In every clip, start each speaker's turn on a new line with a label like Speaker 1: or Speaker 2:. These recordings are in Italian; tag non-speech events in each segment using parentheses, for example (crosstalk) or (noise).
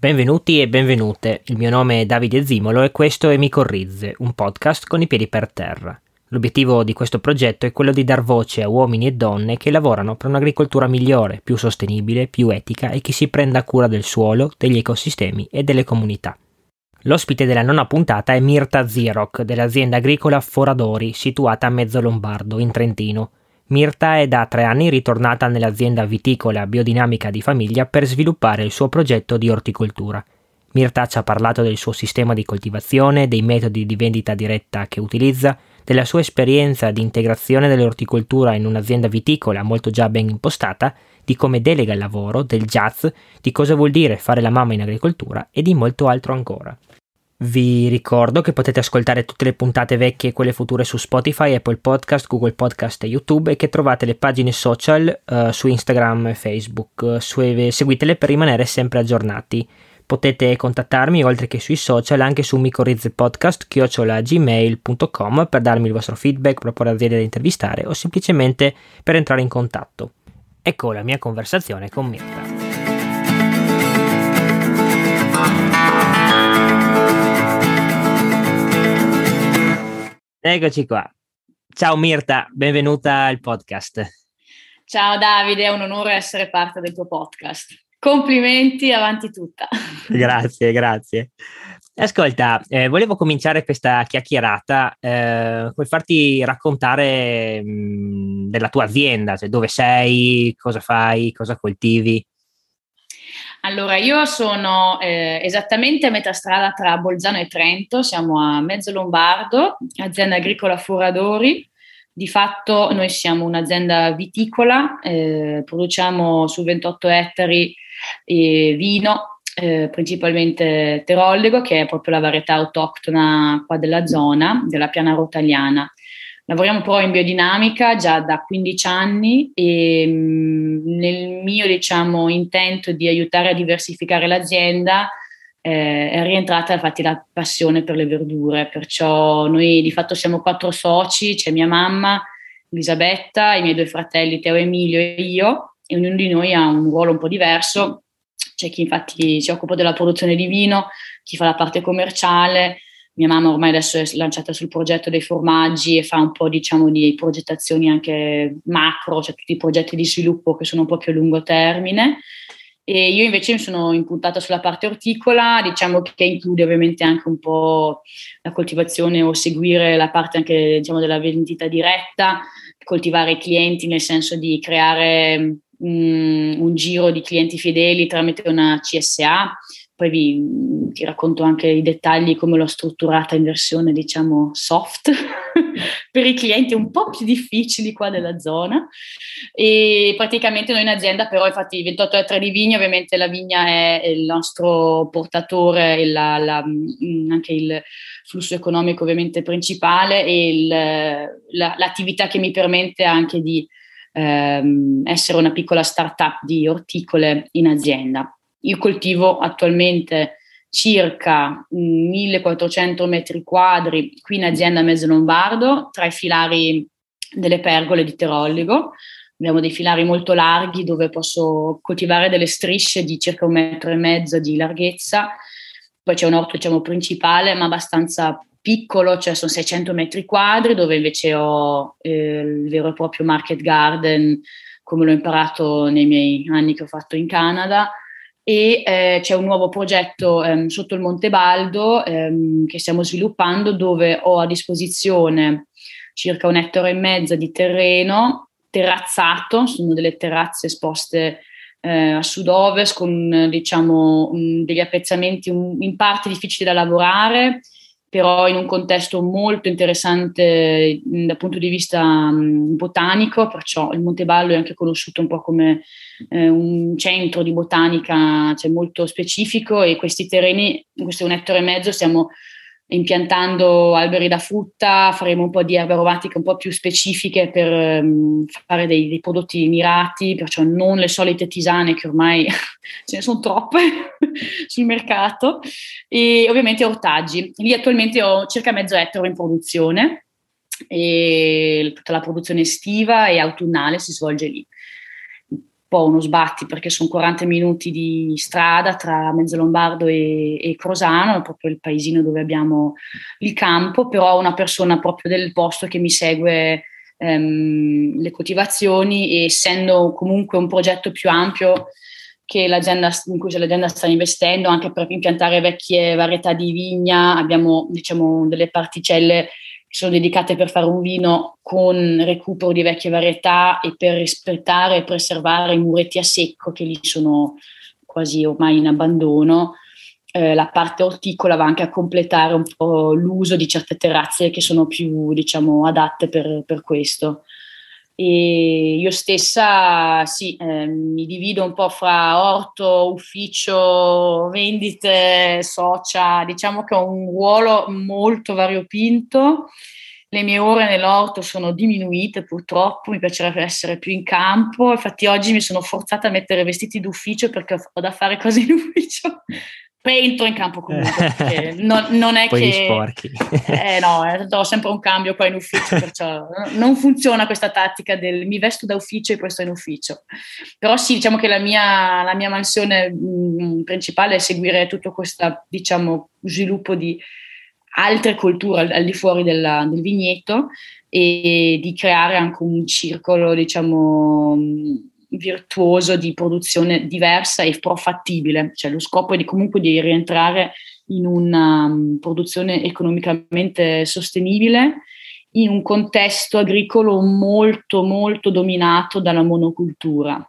Speaker 1: Benvenuti e benvenute, il mio nome è Davide Zimolo e questo è Mi Corrizze, un podcast con i piedi per terra. L'obiettivo di questo progetto è quello di dar voce a uomini e donne che lavorano per un'agricoltura migliore, più sostenibile, più etica e che si prenda cura del suolo, degli ecosistemi e delle comunità. L'ospite della nona puntata è Mirta Ziroc dell'azienda agricola Foradori, situata a Mezzo Lombardo, in Trentino, Mirta è da tre anni ritornata nell'azienda viticola biodinamica di famiglia per sviluppare il suo progetto di orticoltura. Mirta ci ha parlato del suo sistema di coltivazione, dei metodi di vendita diretta che utilizza, della sua esperienza di integrazione dell'orticoltura in un'azienda viticola molto già ben impostata, di come delega il lavoro, del jazz, di cosa vuol dire fare la mamma in agricoltura e di molto altro ancora. Vi ricordo che potete ascoltare tutte le puntate vecchie e quelle future su Spotify, Apple Podcast, Google Podcast e YouTube e che trovate le pagine social uh, su Instagram e Facebook. Su, seguitele per rimanere sempre aggiornati. Potete contattarmi oltre che sui social anche su micorizzepodcast.gmail.com per darmi il vostro feedback, proporre aziende da intervistare o semplicemente per entrare in contatto. Ecco la mia conversazione con Mirta. Eccoci qua. Ciao Mirta, benvenuta al podcast.
Speaker 2: Ciao Davide, è un onore essere parte del tuo podcast. Complimenti, avanti tutta. (laughs)
Speaker 1: grazie, grazie. Ascolta, eh, volevo cominciare questa chiacchierata eh, col farti raccontare mh, mm, della tua azienda, cioè dove sei, cosa fai, cosa coltivi.
Speaker 2: Allora, io sono eh, esattamente a metà strada tra Bolzano e Trento, siamo a Mezzo Lombardo, azienda agricola Foradori. Di fatto noi siamo un'azienda viticola, eh, produciamo su 28 ettari eh, vino, eh, principalmente Terollego, che è proprio la varietà autoctona qua della zona, della piana rotaliana. Lavoriamo però in biodinamica già da 15 anni e mm, nel mio diciamo, intento di aiutare a diversificare l'azienda eh, è rientrata infatti la passione per le verdure, perciò noi di fatto siamo quattro soci, c'è mia mamma, Elisabetta, i miei due fratelli Teo Emilio e io e ognuno di noi ha un ruolo un po' diverso, c'è chi infatti si occupa della produzione di vino, chi fa la parte commerciale, mia mamma ormai adesso è lanciata sul progetto dei formaggi e fa un po' diciamo di progettazioni anche macro, cioè tutti i progetti di sviluppo che sono un po' più a lungo termine. E io invece mi sono impuntata sulla parte orticola, diciamo che include ovviamente anche un po' la coltivazione o seguire la parte anche diciamo, della vendita diretta, coltivare i clienti nel senso di creare um, un giro di clienti fedeli tramite una CSA, poi vi, ti racconto anche i dettagli come l'ho strutturata in versione diciamo soft (laughs) per i clienti un po' più difficili qua della zona. E praticamente noi in azienda però infatti 28 ettari di vigna ovviamente la vigna è il nostro portatore e la, la, mm, anche il flusso economico ovviamente principale e il, la, l'attività che mi permette anche di ehm, essere una piccola startup di orticole in azienda io coltivo attualmente circa 1400 metri quadri qui in azienda Mezzo Lombardo, tra i filari delle pergole di Terolligo. Abbiamo dei filari molto larghi dove posso coltivare delle strisce di circa un metro e mezzo di larghezza. Poi c'è un orto diciamo, principale, ma abbastanza piccolo, cioè sono 600 metri quadri, dove invece ho eh, il vero e proprio market garden, come l'ho imparato nei miei anni che ho fatto in Canada e eh, c'è un nuovo progetto ehm, sotto il Monte Baldo ehm, che stiamo sviluppando dove ho a disposizione circa un ettaro e mezzo di terreno terrazzato, sono delle terrazze esposte eh, a sud-ovest con diciamo un, degli appezzamenti un, in parte difficili da lavorare però in un contesto molto interessante dal punto di vista botanico, perciò il Monteballo è anche conosciuto un po' come eh, un centro di botanica cioè molto specifico e questi terreni, questo un ettaro e mezzo, stiamo impiantando alberi da frutta, faremo un po' di erbe aromatiche un po' più specifiche per um, fare dei, dei, prodotti mirati, perciò non le solite tisane che ormai (laughs) ce ne sono troppe (laughs) sul mercato, e ovviamente ortaggi. Lì attualmente ho circa mezzo ettaro in produzione e tutta la produzione estiva e autunnale si svolge lì. Po' uno sbatti perché sono 40 minuti di strada tra Mezzalombardo e, e Crosano, proprio il paesino dove abbiamo il campo, però una persona proprio del posto che mi segue ehm, le coltivazioni e essendo comunque un progetto più ampio in cui l'azienda sta investendo anche per impiantare vecchie varietà di vigna, abbiamo diciamo delle particelle sono dedicate per fare un vino con recupero di vecchie varietà e per rispettare e preservare i muretti a secco che lì sono quasi ormai in abbandono. Eh, la parte orticola va anche a completare un po' l'uso di certe terrazze che sono più diciamo adatte per, per questo. E io stessa sì, eh, mi divido un po' fra orto, ufficio, vendite, socia, diciamo che ho un ruolo molto variopinto. Le mie ore nell'orto sono diminuite purtroppo, mi piacerebbe essere più in campo, infatti oggi mi sono forzata a mettere vestiti d'ufficio perché ho da fare cose in ufficio, entro in campo comunque. non, non, è
Speaker 1: Poi
Speaker 2: che...
Speaker 1: sporchi.
Speaker 2: eh no, eh, ho sempre un cambio qua in ufficio, (laughs) perciò non funziona questa tattica del mi vesto da ufficio e poi sto in ufficio. Però sì, diciamo che la mia, la mia mansione mh, mm, principale è seguire tutto questo, diciamo, sviluppo di altre culture al, al di fuori della, del vigneto e di creare anche un circolo, diciamo virtuoso di produzione diversa e profattibile, cioè lo scopo è di comunque di rientrare in una um, produzione economicamente sostenibile in un contesto agricolo molto molto dominato dalla monocultura.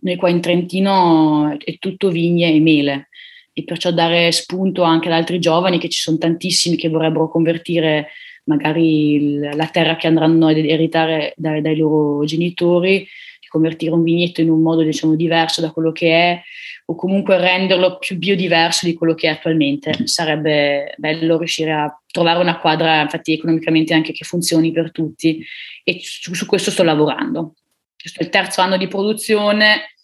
Speaker 2: Noi qua in Trentino è tutto vigne e mele e perciò dare spunto anche ad altri giovani che ci sono tantissimi che vorrebbero convertire magari la terra che andranno ad ereditare dai, dai loro genitori convertire un vigneto in un modo diciamo diverso da quello che è o comunque renderlo più biodiverso di quello che è attualmente. Sarebbe bello riuscire a trovare una quadra, infatti economicamente anche che funzioni per tutti e su, su questo sto lavorando. Questo è il terzo anno di produzione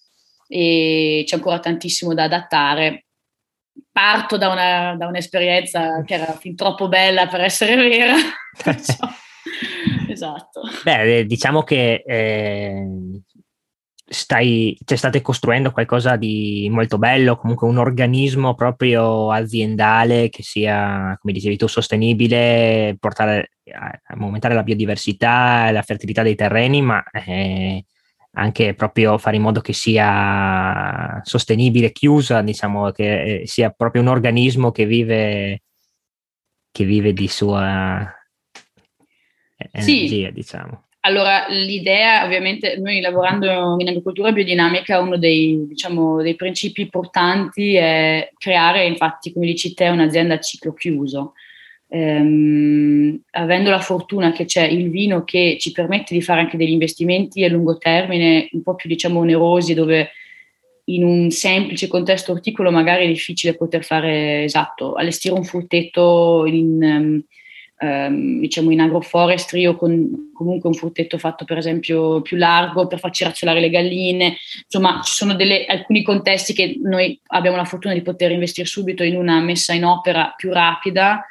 Speaker 2: e c'è ancora tantissimo da adattare. Parto da, una, da un'esperienza che era fin troppo bella per essere vera. (laughs) (laughs) esatto.
Speaker 1: Beh, diciamo che eh, stai, cioè state costruendo qualcosa di molto bello, comunque un organismo proprio aziendale che sia, come dicevi tu, sostenibile, portare a aumentare la biodiversità, la fertilità dei terreni, ma eh, anche proprio fare in modo che sia sostenibile, chiusa, diciamo, che eh, sia proprio un organismo che vive, che vive di sua energia, sì. diciamo.
Speaker 2: Allora, l'idea, ovviamente, noi lavorando in agricoltura biodinamica, uno dei, diciamo, dei principi portanti è creare, infatti, come dici te, un'azienda a ciclo chiuso. Ehm, avendo la fortuna che c'è il vino che ci permette di fare anche degli investimenti a lungo termine un po' più diciamo onerosi dove in un semplice contesto orticolo magari è difficile poter fare esatto allestire un frutteto in, um, ehm, diciamo in agroforestry o con comunque un frutteto fatto per esempio più largo per farci razzolare le galline, insomma ci sono delle, alcuni contesti che noi abbiamo la fortuna di poter investire subito in una messa in opera più rapida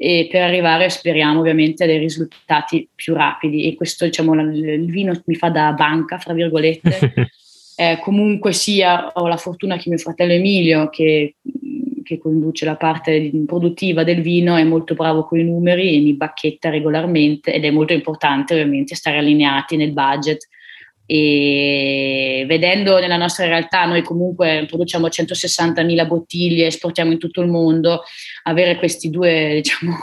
Speaker 2: e per arrivare speriamo ovviamente a dei risultati più rapidi. E questo diciamo il vino mi fa da banca fra virgolette. (laughs) Eh, comunque sia ho la fortuna che mio fratello Emilio che che conduce la parte produttiva del vino è molto bravo con i numeri e mi bacchetta regolarmente ed è molto importante ovviamente stare allineati nel budget. E vedendo nella nostra realtà noi comunque produciamo 160.000 bottiglie, esportiamo in tutto il mondo, avere questi due (laughs) diciamo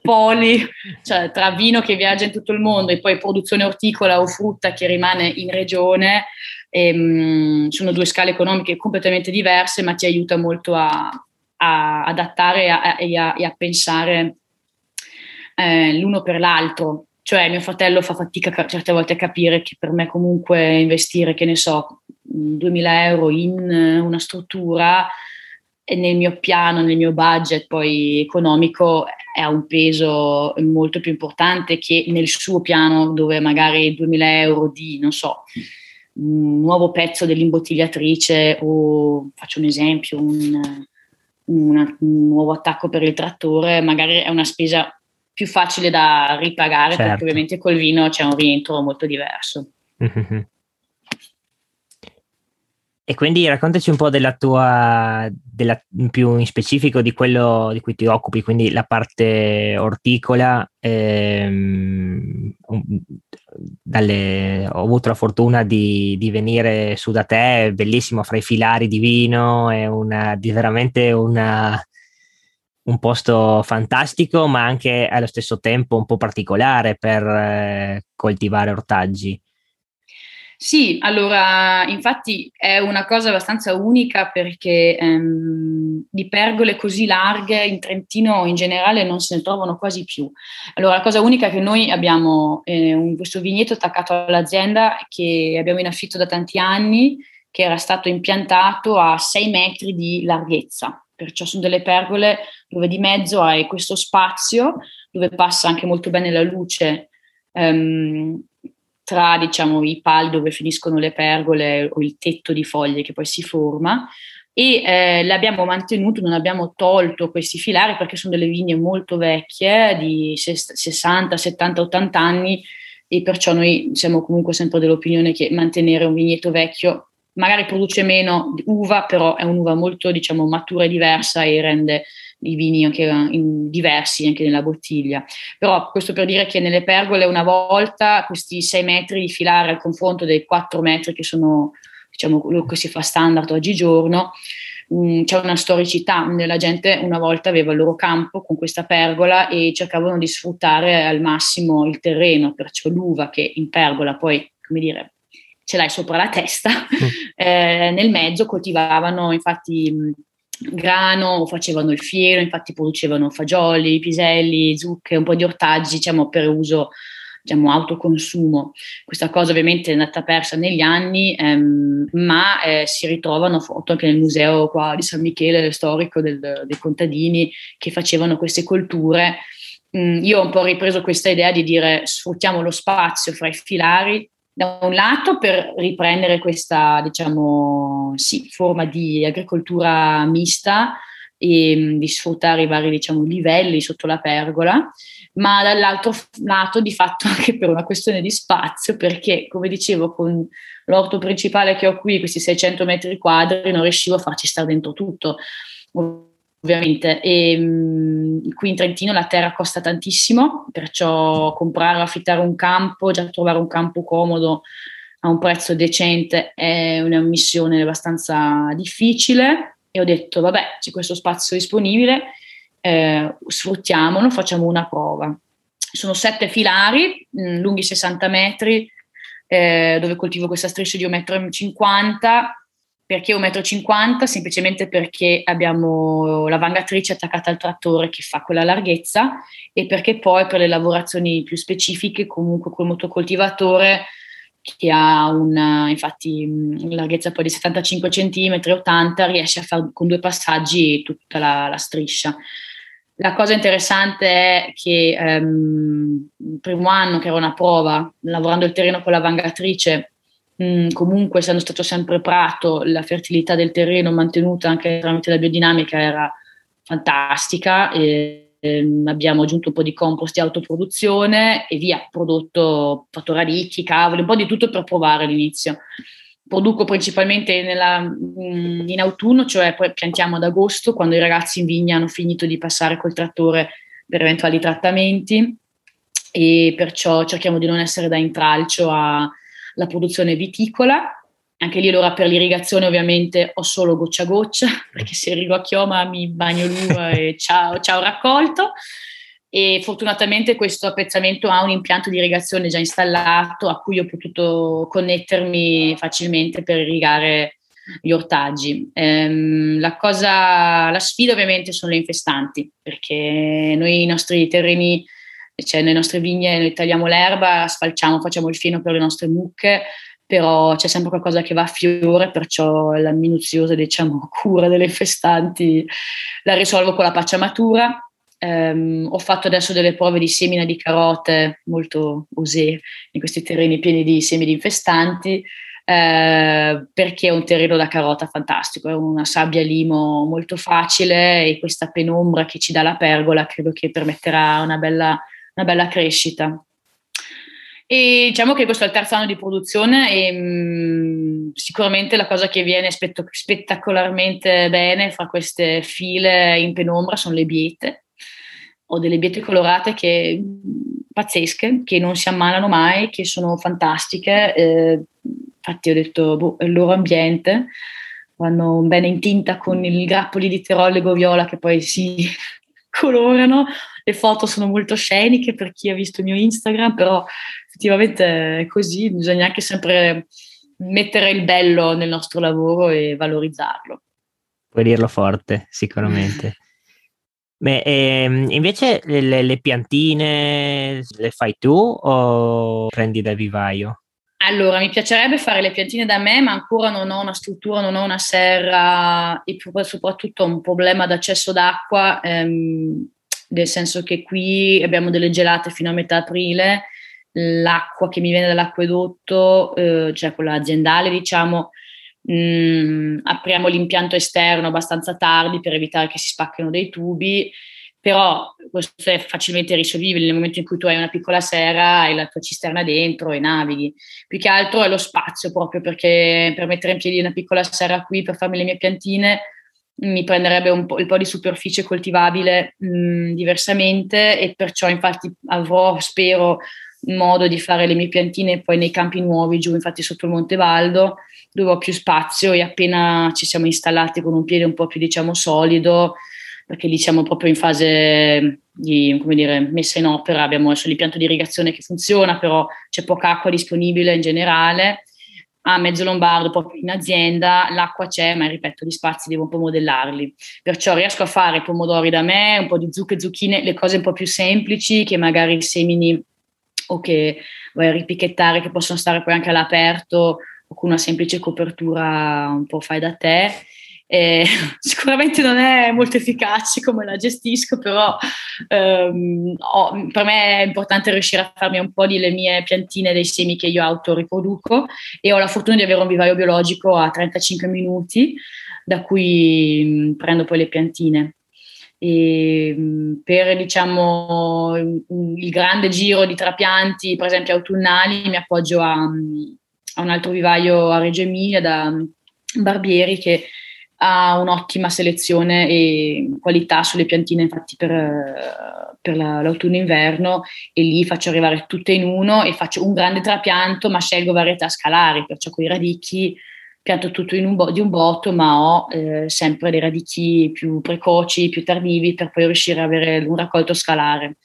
Speaker 2: poli, cioè tra vino che viaggia in tutto il mondo e poi produzione orticola o frutta che rimane in regione, ehm, sono due scale economiche completamente diverse ma ti aiuta molto a, a adattare e a, e a, pensare eh, l'uno per l'altro. Cioè mio fratello fa fatica certe volte a capire che per me comunque investire, che ne so, 2000 euro in una struttura nel mio piano, nel mio budget poi economico ha un peso molto più importante che nel suo piano dove magari 2000 euro di, non so, un nuovo pezzo dell'imbottigliatrice o faccio un esempio, un, una, un nuovo attacco per il trattore, magari è una spesa più facile da ripagare certo. perché ovviamente col vino c'è un rientro molto diverso.
Speaker 1: Mm-hmm. E quindi raccontaci un po' della tua, della, più in specifico di quello di cui ti occupi, quindi la parte orticola. Ehm, dalle, ho avuto la fortuna di, di, venire su da te, bellissimo, fra i filari di vino, è una, di veramente una, un posto fantastico, ma anche allo stesso tempo un po' particolare per eh, coltivare ortaggi.
Speaker 2: Sì, allora, infatti è una cosa abbastanza unica perché ehm, di pergole così larghe in Trentino in generale non se ne trovano quasi più. Allora, la cosa unica è che noi abbiamo eh, un, questo vigneto attaccato all'azienda che abbiamo in affitto da tanti anni, che era stato impiantato a 6 metri di larghezza. Perciò sono delle pergole dove di mezzo hai questo spazio dove passa anche molto bene la luce ehm, tra diciamo, i pali dove finiscono le pergole o il tetto di foglie che poi si forma. E eh, l'abbiamo mantenuto, non abbiamo tolto questi filari perché sono delle vigne molto vecchie di 60, 70, 80 anni e perciò noi siamo comunque sempre dell'opinione che mantenere un vigneto vecchio magari produce meno uva, però è un'uva molto diciamo matura e diversa e rende i vini anche in, diversi anche nella bottiglia. Però questo per dire che nelle pergole una volta questi 6 metri di filare al confronto dei 4 metri che sono diciamo quello che si fa standard oggigiorno, mh, mm, c'è una storicità, la gente una volta aveva il loro campo con questa pergola e cercavano di sfruttare al massimo il terreno, perciò l'uva che in pergola poi, come dire, ce l'hai sopra la testa, mm. (laughs) eh, nel mezzo coltivavano infatti grano facevano il fieno, infatti producevano fagioli, piselli, zucche, un po' di ortaggi, diciamo, per uso diciamo, autoconsumo. Questa cosa ovviamente è andata persa negli anni, ehm, ma eh, si ritrovano foto anche nel museo qua di San Michele, storico del, dei contadini che facevano queste colture. Mm, io ho un po' ripreso questa idea di dire sfruttiamo lo spazio fra i filari da un lato per riprendere questa diciamo, sì, forma di agricoltura mista e mm, di sfruttare i vari diciamo, livelli sotto la pergola, ma dall'altro lato di fatto (laughs) anche per una questione di spazio, perché come dicevo con l'orto principale che ho qui, questi 600 metri quadri, non riuscivo a farci stare dentro tutto ovviamente. E, mh, qui in Trentino la terra costa tantissimo, perciò comprare o affittare un campo, già trovare un campo comodo a un prezzo decente è una missione abbastanza difficile e ho detto vabbè c'è questo spazio disponibile, eh, sfruttiamolo, facciamo una prova. Sono sette filari mh, lunghi 60 metri eh, dove coltivo questa striscia di 1,50 m perché 1,50 m? Semplicemente perché abbiamo la vangatrice attaccata al trattore che fa quella larghezza e perché poi per le lavorazioni più specifiche comunque col motocoltivatore che ha una infatti una larghezza poi di 75 cm, 80 riesce a fare con due passaggi tutta la, la striscia. La cosa interessante è che um, il primo anno che era una prova, lavorando il terreno con la vangatrice, Mm, comunque essendo stato sempre prato, la fertilità del terreno mantenuta anche tramite la biodinamica era fantastica. E, ehm, abbiamo aggiunto un po' di compost di autoproduzione e via, prodotto, fatto cavoli, un po' di tutto per provare all'inizio. Produco principalmente nella, mm, in autunno, cioè poi piantiamo ad agosto, quando i ragazzi in vigna hanno finito di passare col trattore per eventuali trattamenti e perciò cerchiamo di non essere da intralcio a, la produzione viticola. Anche lì allora per l'irrigazione ovviamente ho solo goccia a goccia, (laughs) perché se arrivo a Chioma mi bagno l'uva e ciao, ciao raccolto. E fortunatamente questo appezzamento ha un impianto di irrigazione già installato a cui ho potuto connettermi facilmente per irrigare gli ortaggi. Ehm, la, cosa, la sfida ovviamente sono le infestanti, perché noi i nostri terreni cioè nelle nostre vigne noi tagliamo l'erba, sfalciamo, facciamo il fieno per le nostre mucche, però c'è sempre qualcosa che va a fiore, perciò la minuziosa diciamo, (laughs) cura delle infestanti la risolvo con la pacciamatura. Um, ho fatto adesso delle prove di semina di carote molto osè in questi terreni pieni di semi di infestanti eh, perché è un terreno da carota fantastico, è una sabbia limo molto facile e questa penombra che ci dà la pergola credo che permetterà una bella una bella crescita. E diciamo che questo è il terzo anno di produzione e mh, mm, sicuramente la cosa che viene spett- spettacolarmente bene fra queste file in penombra sono le biete. Ho delle biete colorate che pazzesche, che non si ammalano mai, che sono fantastiche. Eh, infatti ho detto, boh, il loro ambiente, vanno bene in tinta con i grappoli di terolego viola che poi si (laughs) colorano. Le foto sono molto sceniche per chi ha visto il mio Instagram, però effettivamente è così, bisogna anche sempre mettere il bello nel nostro lavoro e valorizzarlo.
Speaker 1: Puoi dirlo forte, sicuramente. (laughs) Beh, ehm, invece le, le, piantine le fai tu o prendi dal vivaio?
Speaker 2: Allora, mi piacerebbe fare le piantine da me, ma ancora non ho una struttura, non ho una serra e soprattutto un problema d'accesso d'acqua, ehm, nel senso che qui abbiamo delle gelate fino a metà aprile, l'acqua che mi viene dall'acquedotto, eh, cioè quella aziendale, diciamo, mh, mm, apriamo l'impianto esterno abbastanza tardi per evitare che si spacchino dei tubi, però questo è facilmente risolvibile nel momento in cui tu hai una piccola serra, hai la tua cisterna dentro e navighi. Più che altro è lo spazio proprio perché per mettere in piedi una piccola serra qui per farmi le mie piantine mi prenderebbe un po', un po di superficie coltivabile mh, mm, diversamente e perciò infatti avrò, spero, modo di fare le mie piantine poi nei campi nuovi giù infatti sotto il Monte Valdo dove ho più spazio e appena ci siamo installati con un piede un po' più diciamo solido, perché lì siamo proprio in fase di dire, messa in opera, abbiamo adesso l'impianto di irrigazione che funziona, però c'è poca acqua disponibile in generale. A mezzo lombardo, proprio in azienda, l'acqua c'è, ma ripeto, gli spazi devo un po' modellarli. Perciò riesco a fare pomodori da me, un po' di zucche, zucchine, le cose un po' più semplici che magari semini o che vuoi ripicchettare, che possono stare poi anche all'aperto o con una semplice copertura un po' fai da te. Eh, (laughs) sicuramente non è molto efficace come la gestisco, però ehm, ho, per me è importante riuscire a farmi un po' delle mie piantine dei semi che io autoriproduco e ho la fortuna di avere un vivaio biologico a 35 minuti da cui mh, prendo poi le piantine. E, per diciamo il grande giro di trapianti, per esempio autunnali, mi appoggio a, a un altro vivaio a Reggio Emilia da Barbieri che ha un'ottima selezione e qualità sulle piantine infatti per, per la, l'autunno-inverno e lì faccio arrivare tutte in uno e faccio un grande trapianto ma scelgo varietà scalari, perciò con i radicchi pianto tutto un bo- di un botto ma ho eh, sempre dei radici più precoci, più tardivi per poi riuscire ad avere un raccolto scalare.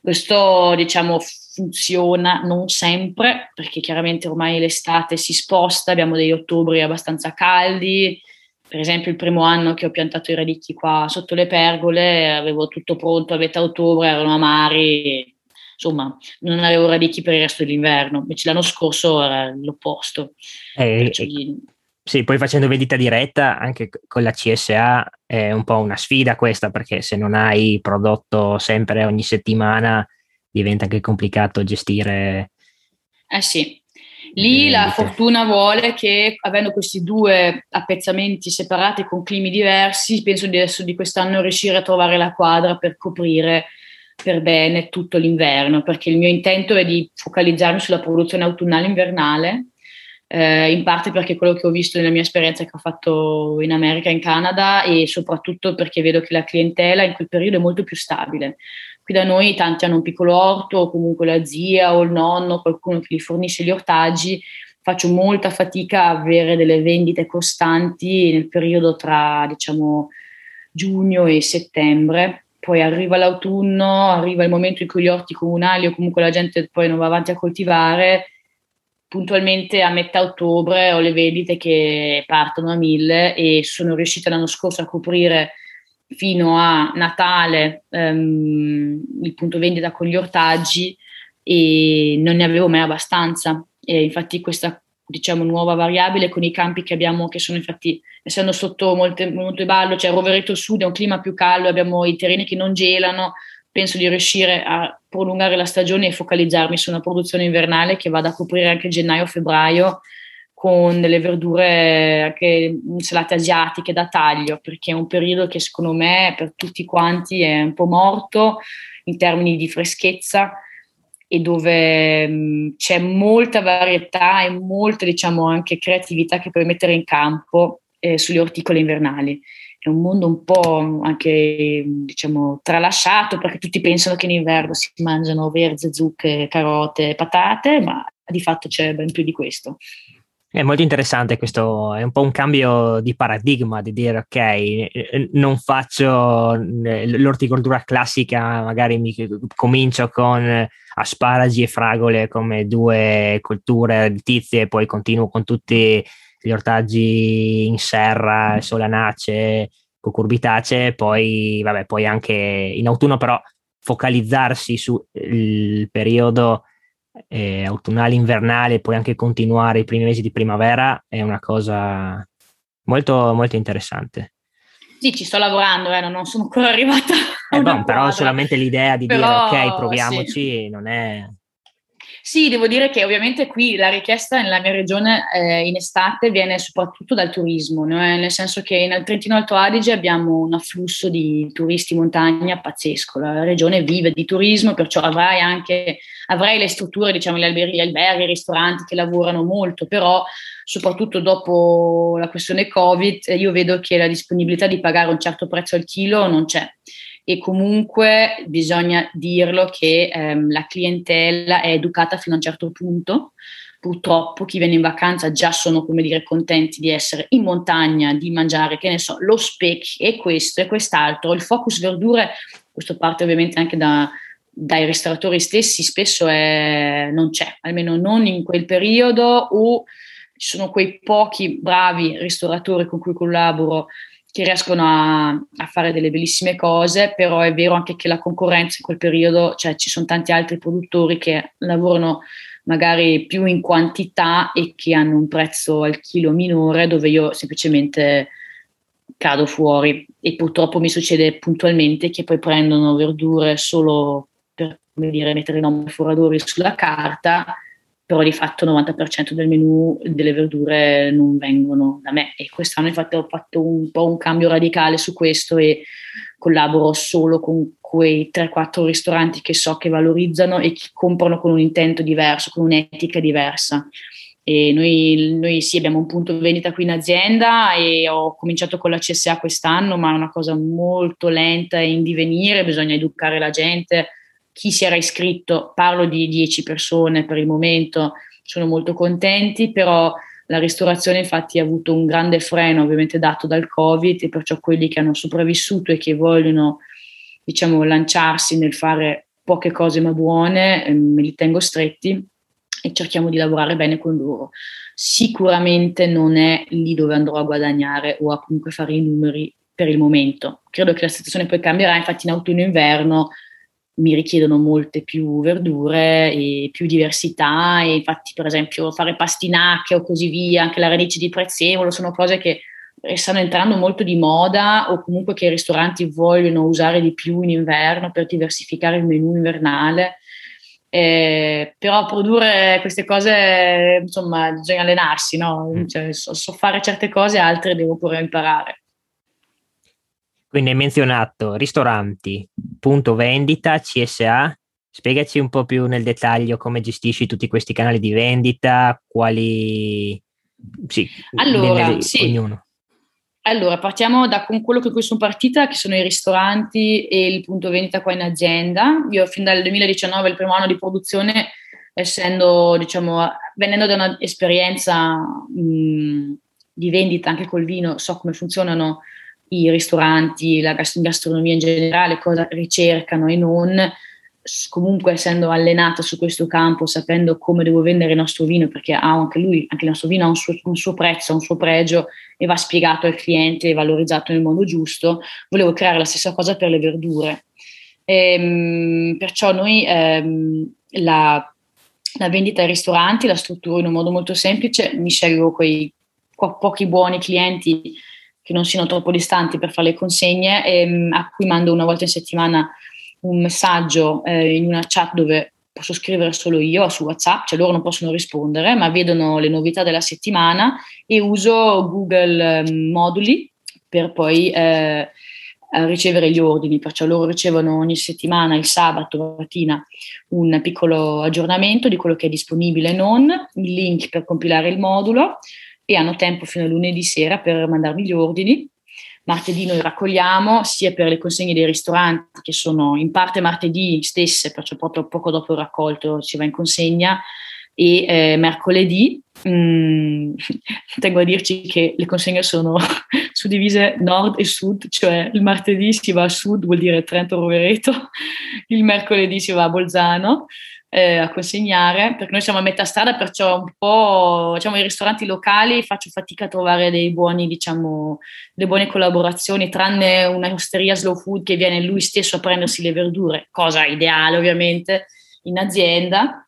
Speaker 2: Questo diciamo funziona non sempre, perché chiaramente ormai l'estate si sposta, abbiamo degli ottobri abbastanza caldi. Per esempio, il primo anno che ho piantato i radicchi qua sotto le pergole, avevo tutto pronto a metà ottobre, erano amari, insomma, non avevo radicchi per il resto dell'inverno. Invece l'anno scorso era l'opposto.
Speaker 1: Eh, gli... Sì, poi facendo vendita diretta anche con la CSA è un po' una sfida questa, perché se non hai prodotto sempre ogni settimana diventa anche complicato gestire.
Speaker 2: Eh sì, lì la fortuna vuole che avendo questi due appezzamenti separati con climi diversi, penso di adesso di quest'anno riuscire a trovare la quadra per coprire per bene tutto l'inverno, perché il mio intento è di focalizzarmi sulla produzione autunnale invernale, eh, in parte perché quello che ho visto nella mia esperienza che ho fatto in America e in Canada e soprattutto perché vedo che la clientela in quel periodo è molto più stabile. Qui da noi tanti hanno un piccolo orto, o comunque la zia o il nonno, qualcuno che gli fornisce gli ortaggi. Faccio molta fatica a avere delle vendite costanti nel periodo tra, diciamo, giugno e settembre. Poi arriva l'autunno, arriva il momento in cui gli orti comunali o comunque la gente poi non va avanti a coltivare. Puntualmente a metà ottobre ho le vendite che partono a mille e sono riuscita l'anno scorso a coprire fino a Natale ehm, il punto vendita con gli ortaggi e non ne avevo mai abbastanza. E infatti questa diciamo nuova variabile con i campi che abbiamo che sono infatti essendo sotto molte, molto ballo, cioè Rovereto Sud è un clima più caldo, abbiamo i terreni che non gelano, penso di riuscire a prolungare la stagione e focalizzarmi su una produzione invernale che vada a coprire anche gennaio-febbraio con delle verdure anche insalate asiatiche da taglio, perché è un periodo che secondo me per tutti quanti è un po' morto in termini di freschezza e dove c'è molta varietà e molta diciamo anche creatività che puoi mettere in campo eh, sugli orticoli invernali. È un mondo un po' anche diciamo tralasciato perché tutti pensano che in inverno si mangiano verze, zucche, carote, patate, ma di fatto c'è ben più di questo.
Speaker 1: È molto interessante questo, è un po' un cambio di paradigma di dire ok, eh, non faccio eh, l'orticoltura classica, magari mi comincio con asparagi e fragole come due colture tizie e poi continuo con tutti gli ortaggi in serra, solanacee, cucurbitacee, poi vabbè, poi anche in autunno però focalizzarsi sul periodo eh, autunnale, invernale e poi anche continuare i primi mesi di primavera è una cosa molto, molto interessante.
Speaker 2: Sì, ci sto lavorando, eh, non sono ancora (laughs) arrivata.
Speaker 1: Eh, bon, però solamente l'idea di però, dire ok, proviamoci, sì. non è
Speaker 2: sì, devo dire che ovviamente qui la richiesta nella mia regione eh, in estate viene soprattutto dal turismo, no? nel senso che nel Trentino Alto Adige abbiamo un afflusso di turisti in montagna pazzesco, la regione vive di turismo, perciò avrai anche avrai le strutture, diciamo gli alberghi, gli alberghi, i ristoranti che lavorano molto, però soprattutto dopo la questione Covid io vedo che la disponibilità di pagare un certo prezzo al chilo non c'è e comunque bisogna dirlo che ehm, la clientela è educata fino a un certo punto. Purtroppo chi viene in vacanza già sono, come dire, contenti di essere in montagna, di mangiare, che ne so, lo speck e questo e quest'altro. Il focus verdure, questo parte ovviamente anche da, dai ristoratori stessi, spesso è, non c'è, almeno non in quel periodo o ci sono quei pochi bravi ristoratori con cui collaboro che riescono a, a, fare delle bellissime cose, però è vero anche che la concorrenza in quel periodo, cioè ci sono tanti altri produttori che lavorano magari più in quantità e che hanno un prezzo al chilo minore dove io semplicemente cado fuori. E purtroppo mi succede puntualmente che poi prendono verdure solo per come dire, mettere i nomi foradori sulla carta però di fatto il 90% del menù delle verdure non vengono da me e quest'anno infatti ho fatto un po' un cambio radicale su questo e collaboro solo con quei 3-4 ristoranti che so che valorizzano e che comprano con un intento diverso, con un'etica diversa. E noi, noi sì abbiamo un punto vendita qui in azienda e ho cominciato con la CSA quest'anno, ma è una cosa molto lenta e in divenire, bisogna educare la gente, chi si era iscritto, parlo di 10 persone per il momento, sono molto contenti, però la ristorazione infatti ha avuto un grande freno ovviamente dato dal Covid e perciò quelli che hanno sopravvissuto e che vogliono diciamo lanciarsi nel fare poche cose ma buone, eh, me li tengo stretti e cerchiamo di lavorare bene con loro. Sicuramente non è lì dove andrò a guadagnare o a comunque fare i numeri per il momento. Credo che la situazione poi cambierà, infatti in autunno e mi richiedono molte più verdure e più diversità e infatti per esempio fare pastinacche o così via, anche la radice di prezzemolo sono cose che stanno entrando molto di moda o comunque che i ristoranti vogliono usare di più in inverno per diversificare il menù invernale. Eh, però produrre queste cose, insomma, bisogna allenarsi, no? Mm. Cioè, so, so, fare certe cose, altre devo pure imparare.
Speaker 1: Quindi hai menzionato ristoranti, punto vendita, CSA. Spiegaci un po' più nel dettaglio come gestisci tutti questi canali di vendita, quali...
Speaker 2: Sì, allora, nelle, sì. ognuno. Allora, partiamo da con quello con cui sono partita, che sono i ristoranti e il punto vendita qua in azienda. Io fin dal 2019, il primo anno di produzione, essendo, diciamo, venendo da un'esperienza mh, di vendita anche col vino, so come funzionano i ristoranti, la gastronomia in generale, cosa ricercano e non, comunque essendo allenata su questo campo, sapendo come devo vendere il nostro vino, perché ha anche lui, anche il nostro vino ha un suo, un suo prezzo, un suo pregio e va spiegato al cliente e valorizzato nel modo giusto, volevo creare la stessa cosa per le verdure. E, ehm, perciò noi ehm, la, la vendita ai ristoranti la strutturo in un modo molto semplice, mi scelgo quei po- pochi buoni clienti che non siano troppo distanti per fare le consegne, ehm, a cui mando una volta in settimana un messaggio eh, in una chat dove posso scrivere solo io su WhatsApp, cioè loro non possono rispondere, ma vedono le novità della settimana e uso Google eh, Moduli per poi eh, ricevere gli ordini, perciò loro ricevono ogni settimana, il sabato mattina, un piccolo aggiornamento di quello che è disponibile e non, il link per compilare il modulo e hanno tempo fino a lunedì sera per mandarmi gli ordini. Martedì noi raccogliamo sia per le consegne dei ristoranti che sono in parte martedì stesse, perciò proprio poco dopo il raccolto ci va in consegna, e eh, mercoledì mh, mm, (laughs) tengo a dirci che le consegne sono (laughs) suddivise nord e sud, cioè il martedì si va a sud, vuol dire Trento Rovereto, (laughs) il mercoledì si va a Bolzano eh, a consegnare, perché noi siamo a metà strada, perciò un po', diciamo, i ristoranti locali faccio fatica a trovare dei buoni, diciamo, delle buone collaborazioni, tranne una osteria slow food che viene lui stesso a prendersi le verdure, cosa ideale ovviamente in azienda.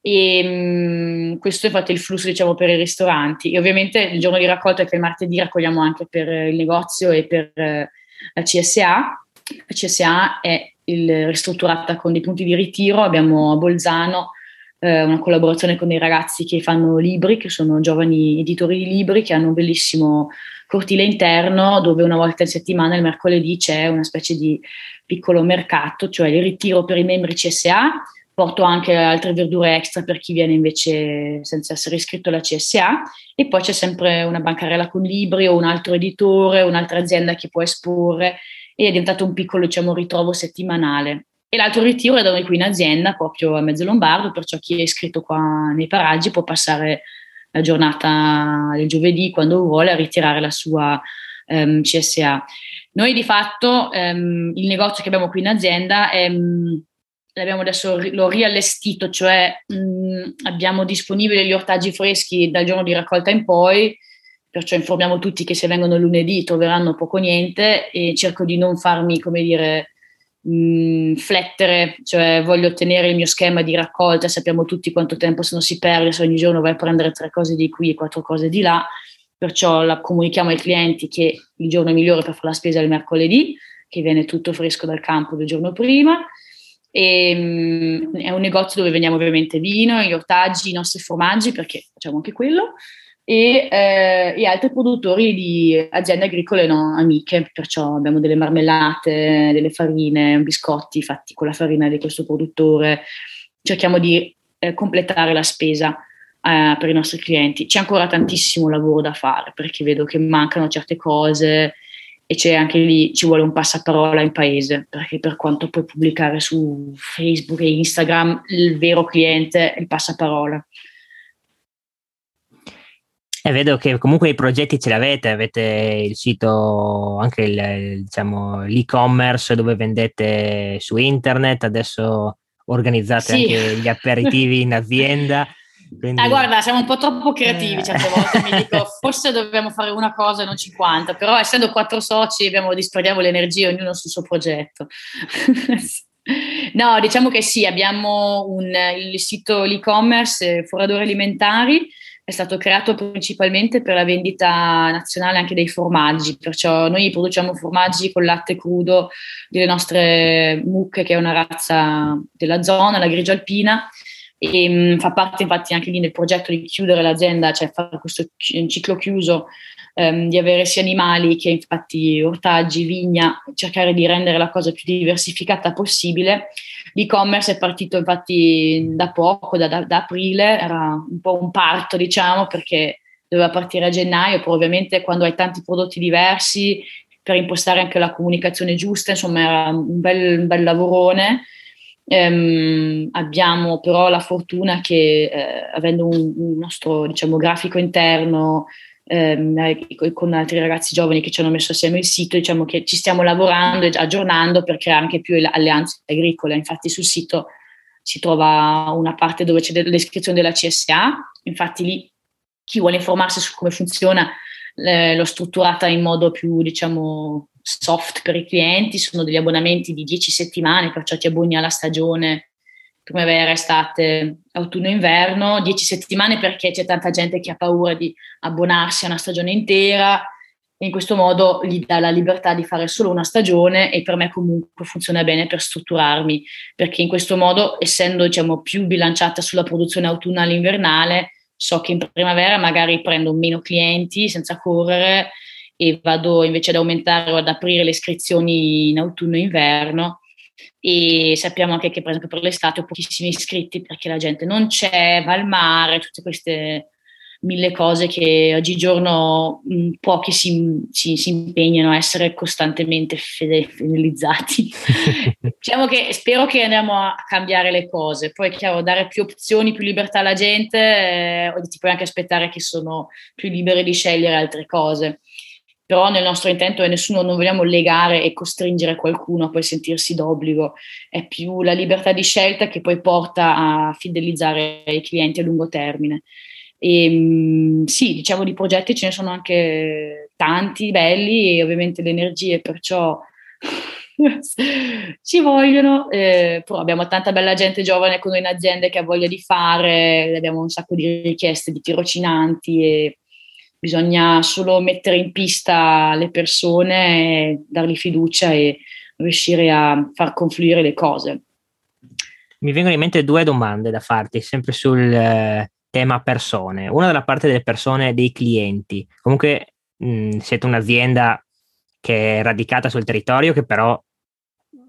Speaker 2: E mh, mm, questo è fatto il flusso diciamo per i ristoranti. E ovviamente il giorno di raccolta che è martedì raccogliamo anche per il negozio e per eh, la CSA la CSA è il, ristrutturata con dei punti di ritiro. Abbiamo a Bolzano eh, una collaborazione con dei ragazzi che fanno libri che sono giovani editori di libri che hanno un bellissimo cortile interno dove una volta in settimana il mercoledì c'è una specie di piccolo mercato cioè il ritiro per i membri CSA porto anche altre verdure extra per chi viene invece senza essere iscritto alla CSA e poi c'è sempre una bancarella con libri o un altro editore, un'altra azienda che può esporre e è diventato un piccolo diciamo, ritrovo settimanale. E l'altro ritiro è da noi qui in azienda, proprio a Mezzo Lombardo, perciò chi è iscritto qua nei paraggi può passare la giornata del giovedì quando vuole a ritirare la sua um, CSA. Noi di fatto um, il negozio che abbiamo qui in azienda è um, l'abbiamo adesso l'ho riallestito, cioè mh, abbiamo disponibili gli ortaggi freschi dal giorno di raccolta in poi, perciò informiamo tutti che se vengono lunedì troveranno poco o niente e cerco di non farmi, come dire, mh, flettere, cioè voglio ottenere il mio schema di raccolta, sappiamo tutti quanto tempo se non si perde, se ogni giorno vai a prendere tre cose di qui e quattro cose di là, perciò la, comunichiamo ai clienti che il giorno migliore per fare la spesa è il mercoledì, che viene tutto fresco dal campo del giorno prima. E, um, è un negozio dove vendiamo ovviamente vino, gli ortaggi, i nostri formaggi, perché facciamo anche quello, e, eh, e altri produttori di aziende agricole no, amiche, perciò abbiamo delle marmellate, delle farine, biscotti fatti con la farina di questo produttore. Cerchiamo di eh, completare la spesa eh, per i nostri clienti. C'è ancora tantissimo lavoro da fare perché vedo che mancano certe cose e c'è anche lì, ci vuole un passaparola in paese, perché per quanto puoi pubblicare su Facebook e Instagram, il vero cliente è il passaparola.
Speaker 1: E vedo che comunque i progetti ce l'avete, avete il sito, anche il, diciamo, l'e-commerce dove vendete su internet, adesso organizzate sì. anche gli aperitivi in azienda. (laughs)
Speaker 2: Quindi... Ah, guarda, siamo un po' troppo creativi eh. certe volte, mi dico, (laughs) forse dobbiamo fare una cosa e non 50, però essendo quattro soci abbiamo, disperdiamo le energie ognuno sul suo progetto. (laughs) no, diciamo che sì, abbiamo un, il sito e-commerce Foradori Alimentari, è stato creato principalmente per la vendita nazionale anche dei formaggi, perciò noi produciamo formaggi con latte crudo delle nostre mucche, che è una razza della zona, la grigia alpina, e mh, mm, fa parte infatti anche lì del progetto di chiudere l'azienda, cioè fare questo ciclo chiuso, ehm, di avere sia animali che infatti ortaggi, vigna, cercare di rendere la cosa più diversificata possibile. L'e-commerce è partito infatti da poco, da, da, da aprile, era un po' un parto diciamo perché doveva partire a gennaio, poi ovviamente quando hai tanti prodotti diversi per impostare anche la comunicazione giusta, insomma era un bel, un bel lavorone Ehm, abbiamo però la fortuna che eh, avendo un, un, nostro diciamo, grafico interno ehm, eh, con altri ragazzi giovani che ci hanno messo assieme il sito, diciamo che ci stiamo lavorando e aggiornando per creare anche più alleanze agricole. Infatti sul sito si trova una parte dove c'è la descrizione della CSA, infatti lì chi vuole informarsi su come funziona eh, l'ho strutturata in modo più diciamo soft per i clienti, sono degli abbonamenti di 10 settimane, perciò ti abboni alla stagione primavera, estate, autunno, inverno, 10 settimane perché c'è tanta gente che ha paura di abbonarsi a una stagione intera. E in questo modo gli dà la libertà di fare solo una stagione e per me comunque funziona bene per strutturarmi, perché in questo modo, essendo diciamo, più bilanciata sulla produzione autunnale invernale, so che in primavera magari prendo meno clienti senza correre e vado invece ad aumentare o ad aprire le iscrizioni in autunno e inverno e sappiamo anche che per esempio per l'estate ho pochissimi iscritti perché la gente non c'è, va al mare, tutte queste mille cose che oggigiorno mh, pochi si, si, si, impegnano a essere costantemente fidelizzati. (laughs) diciamo che spero che andiamo a cambiare le cose, poi è chiaro dare più opzioni, più libertà alla gente, eh, ti puoi anche aspettare che sono più liberi di scegliere altre cose però nel nostro intento è nessuno, non vogliamo legare e costringere qualcuno a poi sentirsi d'obbligo, è più la libertà di scelta che poi porta a fidelizzare i clienti a lungo termine. E, ehm, sì, diciamo di progetti ce ne sono anche tanti belli e ovviamente le energie perciò (laughs) ci vogliono, eh, però abbiamo tanta bella gente giovane con noi in azienda che ha voglia di fare, abbiamo un sacco di richieste di tirocinanti e bisogna solo mettere in pista le persone, dargli fiducia e riuscire a far confluire le cose.
Speaker 1: Mi vengono in mente due domande da farti, sempre sul eh, tema persone. Una dalla parte delle persone, dei clienti. Comunque mh, siete un'azienda che è radicata sul territorio, che però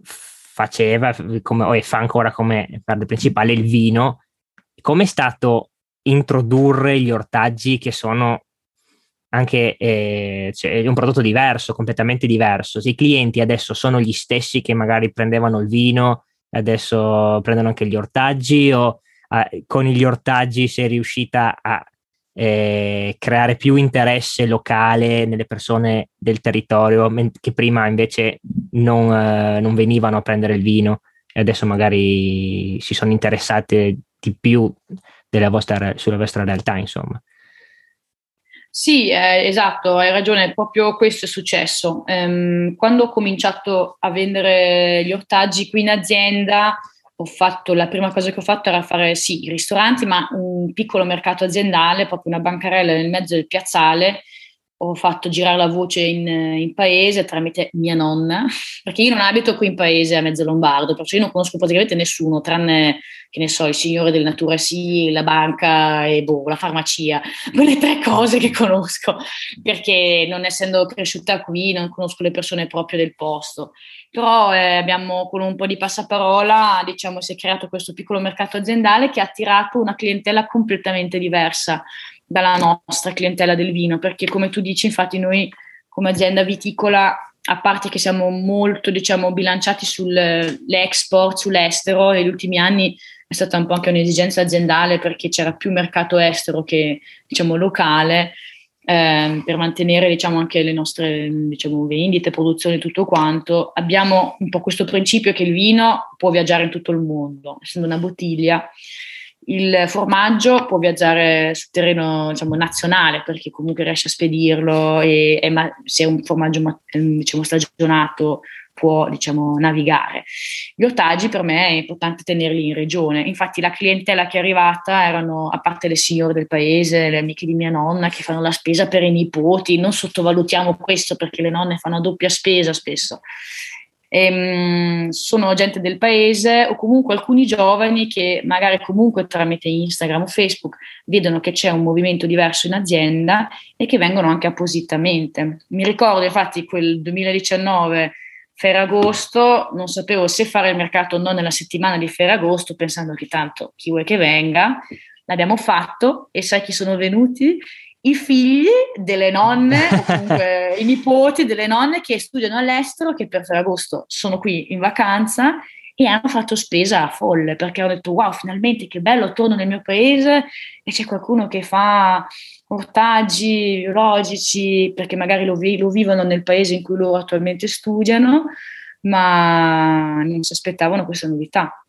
Speaker 1: faceva come, o fa ancora come parte principale il vino. Come è stato introdurre gli ortaggi che sono anche eh, cioè, un prodotto diverso, completamente diverso. Se I clienti adesso sono gli stessi che magari prendevano il vino, adesso prendono anche gli ortaggi o eh, con gli ortaggi sei riuscita a eh, creare più interesse locale nelle persone del territorio che prima invece non, eh, non venivano a prendere il vino e adesso magari si sono interessate di più vostra, sulla vostra realtà, insomma.
Speaker 2: Sì, eh, esatto, hai ragione, proprio questo è successo. Um, quando ho cominciato a vendere gli ortaggi qui in azienda, ho fatto, la prima cosa che ho fatto era fare sì, i ristoranti, ma un piccolo mercato aziendale, proprio una bancarella nel mezzo del piazzale ho fatto girare la voce in, in, paese tramite mia nonna, (laughs) perché io non abito qui in paese a mezzo lombardo, perciò io non conosco praticamente nessuno, tranne, che ne so, il signore del Natura Sì, la banca e boh, la farmacia, (laughs) quelle tre cose che conosco, perché non essendo cresciuta qui non conosco le persone proprio del posto. Però eh, abbiamo con un po' di passaparola, diciamo, si è creato questo piccolo mercato aziendale che ha attirato una clientela completamente diversa dalla nostra clientela del vino, perché come tu dici, infatti noi come azienda viticola, a parte che siamo molto diciamo, bilanciati sull'export, sull'estero, negli ultimi anni è stata un po' anche un'esigenza aziendale perché c'era più mercato estero che diciamo, locale, eh, per mantenere diciamo, anche le nostre diciamo, vendite, produzioni, tutto quanto. Abbiamo un po' questo principio che il vino può viaggiare in tutto il mondo, essendo una bottiglia il formaggio può viaggiare sul terreno diciamo, nazionale perché comunque riesce a spedirlo e, e se è un formaggio ehm, diciamo, stagionato può diciamo, navigare. Gli ortaggi per me è importante tenerli in regione, infatti la clientela che è arrivata erano, a parte le signore del paese, le amiche di mia nonna che fanno la spesa per i nipoti, non sottovalutiamo questo perché le nonne fanno doppia spesa spesso ehm, sono gente del paese o comunque alcuni giovani che magari comunque tramite Instagram o Facebook vedono che c'è un movimento diverso in azienda e che vengono anche appositamente. Mi ricordo infatti quel 2019 Ferragosto, non sapevo se fare il mercato o no nella settimana di Ferragosto, pensando che tanto chi vuoi che venga, l'abbiamo fatto e sai chi sono venuti? I figli delle nonne, (laughs) o comunque i nipoti delle nonne che studiano all'estero, che per Ferragosto sono qui in vacanza e hanno fatto spesa a folle perché hanno detto wow finalmente che bello torno nel mio paese e c'è qualcuno che fa ortaggi biologici perché magari lo, vi- lo vivono nel paese in cui loro attualmente studiano ma non si aspettavano questa novità.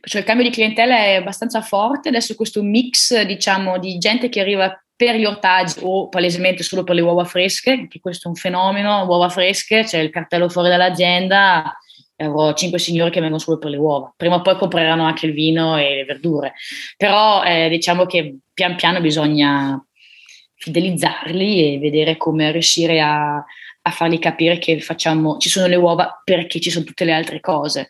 Speaker 2: Perciò il cambio di clientela è abbastanza forte. Adesso questo mix diciamo di gente che arriva per gli ortaggi o palesemente solo per le uova fresche, che questo è un fenomeno, uova fresche, c'è il cartello fuori dall'azienda, avrò cinque signori che vengono solo per le uova. Prima o poi compreranno anche il vino e le verdure. Però eh, diciamo che pian piano bisogna fidelizzarli e vedere come riuscire a, a fargli capire che facciamo, ci sono le uova perché ci sono tutte le altre cose.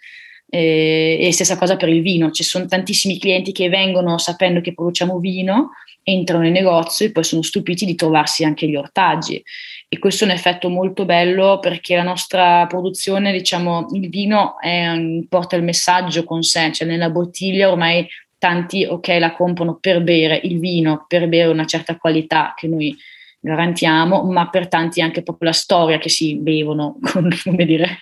Speaker 2: Eh, e stessa cosa per il vino, ci sono tantissimi clienti che vengono sapendo che produciamo vino, entrano nel negozio e poi sono stupiti di trovarsi anche gli ortaggi. E questo è un effetto molto bello perché la nostra produzione, diciamo, il vino è, porta il messaggio con sé, cioè nella bottiglia ormai tanti, ok, la comprano per bere il vino, per bere una certa qualità che noi garantiamo, ma per tanti anche proprio la storia che si bevono, (laughs) con, come dire,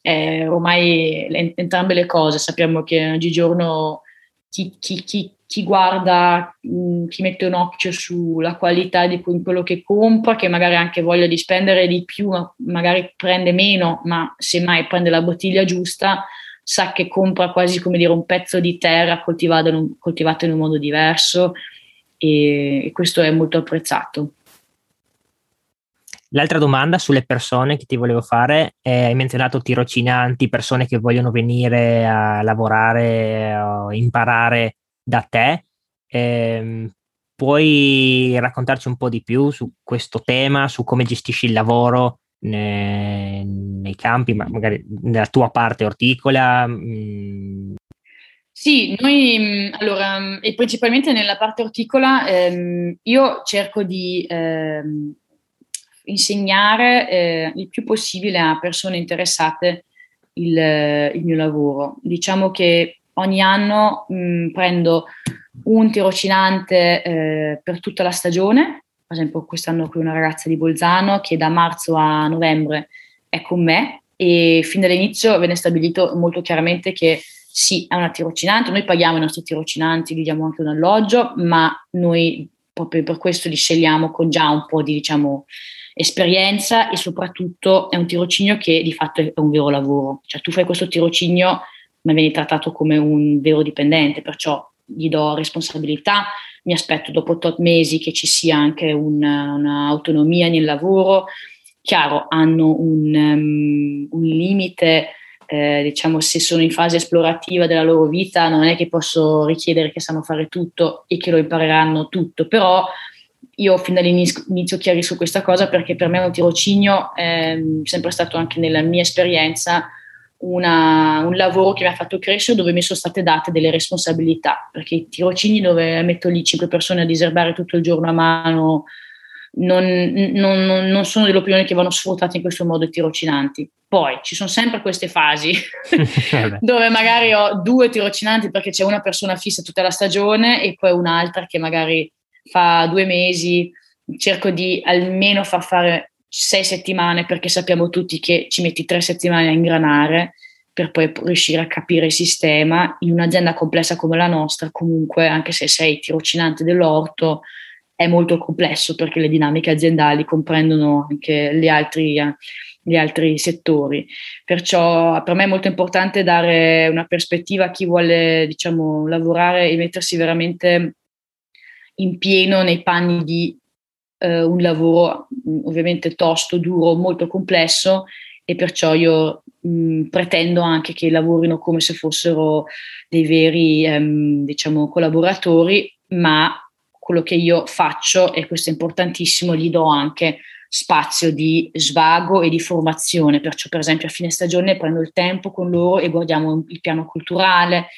Speaker 2: eh, ormai entrambe le cose, sappiamo che oggigiorno chi, chi, chi, chi guarda, mh, chi mette un occhio sulla qualità di quello che compra, che magari anche voglia di spendere di più, magari prende meno, ma semmai prende la bottiglia giusta, sa che compra quasi come dire un pezzo di terra coltivato in un, coltivato in un modo diverso e, e questo è molto apprezzato.
Speaker 1: L'altra domanda sulle persone che ti volevo fare, è, hai menzionato tirocinanti, persone che vogliono venire a lavorare o imparare da te. Eh, puoi raccontarci un po' di più su questo tema, su come gestisci il lavoro nei, nei campi, ma magari nella tua parte orticola?
Speaker 2: Mh. Mm. Sì, noi mm, allora, e principalmente nella parte orticola, ehm, io cerco di ehm, insegnare eh, il più possibile a persone interessate il, il, mio lavoro. Diciamo che ogni anno mh, mm, prendo un tirocinante eh, per tutta la stagione per esempio quest'anno qui una ragazza di Bolzano che da marzo a novembre è con me e fin dall'inizio venne stabilito molto chiaramente che sì, è una tirocinante, noi paghiamo i nostri tirocinanti, gli diamo anche un alloggio, ma noi proprio per questo li scegliamo con già un po' di diciamo, esperienza e soprattutto è un tirocinio che di fatto è un vero lavoro, cioè tu fai questo tirocinio ma vieni trattato come un vero dipendente, perciò gli do responsabilità, mi aspetto dopo tot mesi che ci sia anche un'autonomia nel lavoro. Chiaro, hanno un, um, un limite, eh, diciamo, se sono in fase esplorativa della loro vita, non è che posso richiedere che sanno fare tutto e che lo impareranno tutto, però io fin dall'inizio chiarisco questa cosa perché per me un tirocinio è sempre stato anche nella mia esperienza una, un lavoro che mi ha fatto crescere dove mi sono state date delle responsabilità, perché i tirocini dove metto lì cinque persone a diserbare tutto il giorno a mano non, non, non sono dell'opinione che vanno sfruttate in questo modo i tirocinanti. Poi ci sono sempre queste fasi (laughs) dove magari ho due tirocinanti perché c'è una persona fissa tutta la stagione e poi un'altra che magari fa due mesi, cerco di almeno far fare sei settimane perché sappiamo tutti che ci metti tre settimane a ingranare per poi riuscire a capire il sistema. In un'azienda complessa come la nostra, comunque, anche se sei tirocinante dell'orto, è molto complesso perché le dinamiche aziendali comprendono anche gli altri, gli altri settori. Perciò per me è molto importante dare una prospettiva a chi vuole, diciamo, lavorare e mettersi veramente in pieno nei panni di eh, un lavoro mm, ovviamente tosto, duro, molto complesso e perciò io mh, mm, pretendo anche che lavorino come se fossero dei veri ehm, diciamo, collaboratori, ma quello che io faccio, e questo è importantissimo, gli do anche spazio di svago e di formazione, perciò per esempio a fine stagione prendo il tempo con loro e guardiamo il piano culturale,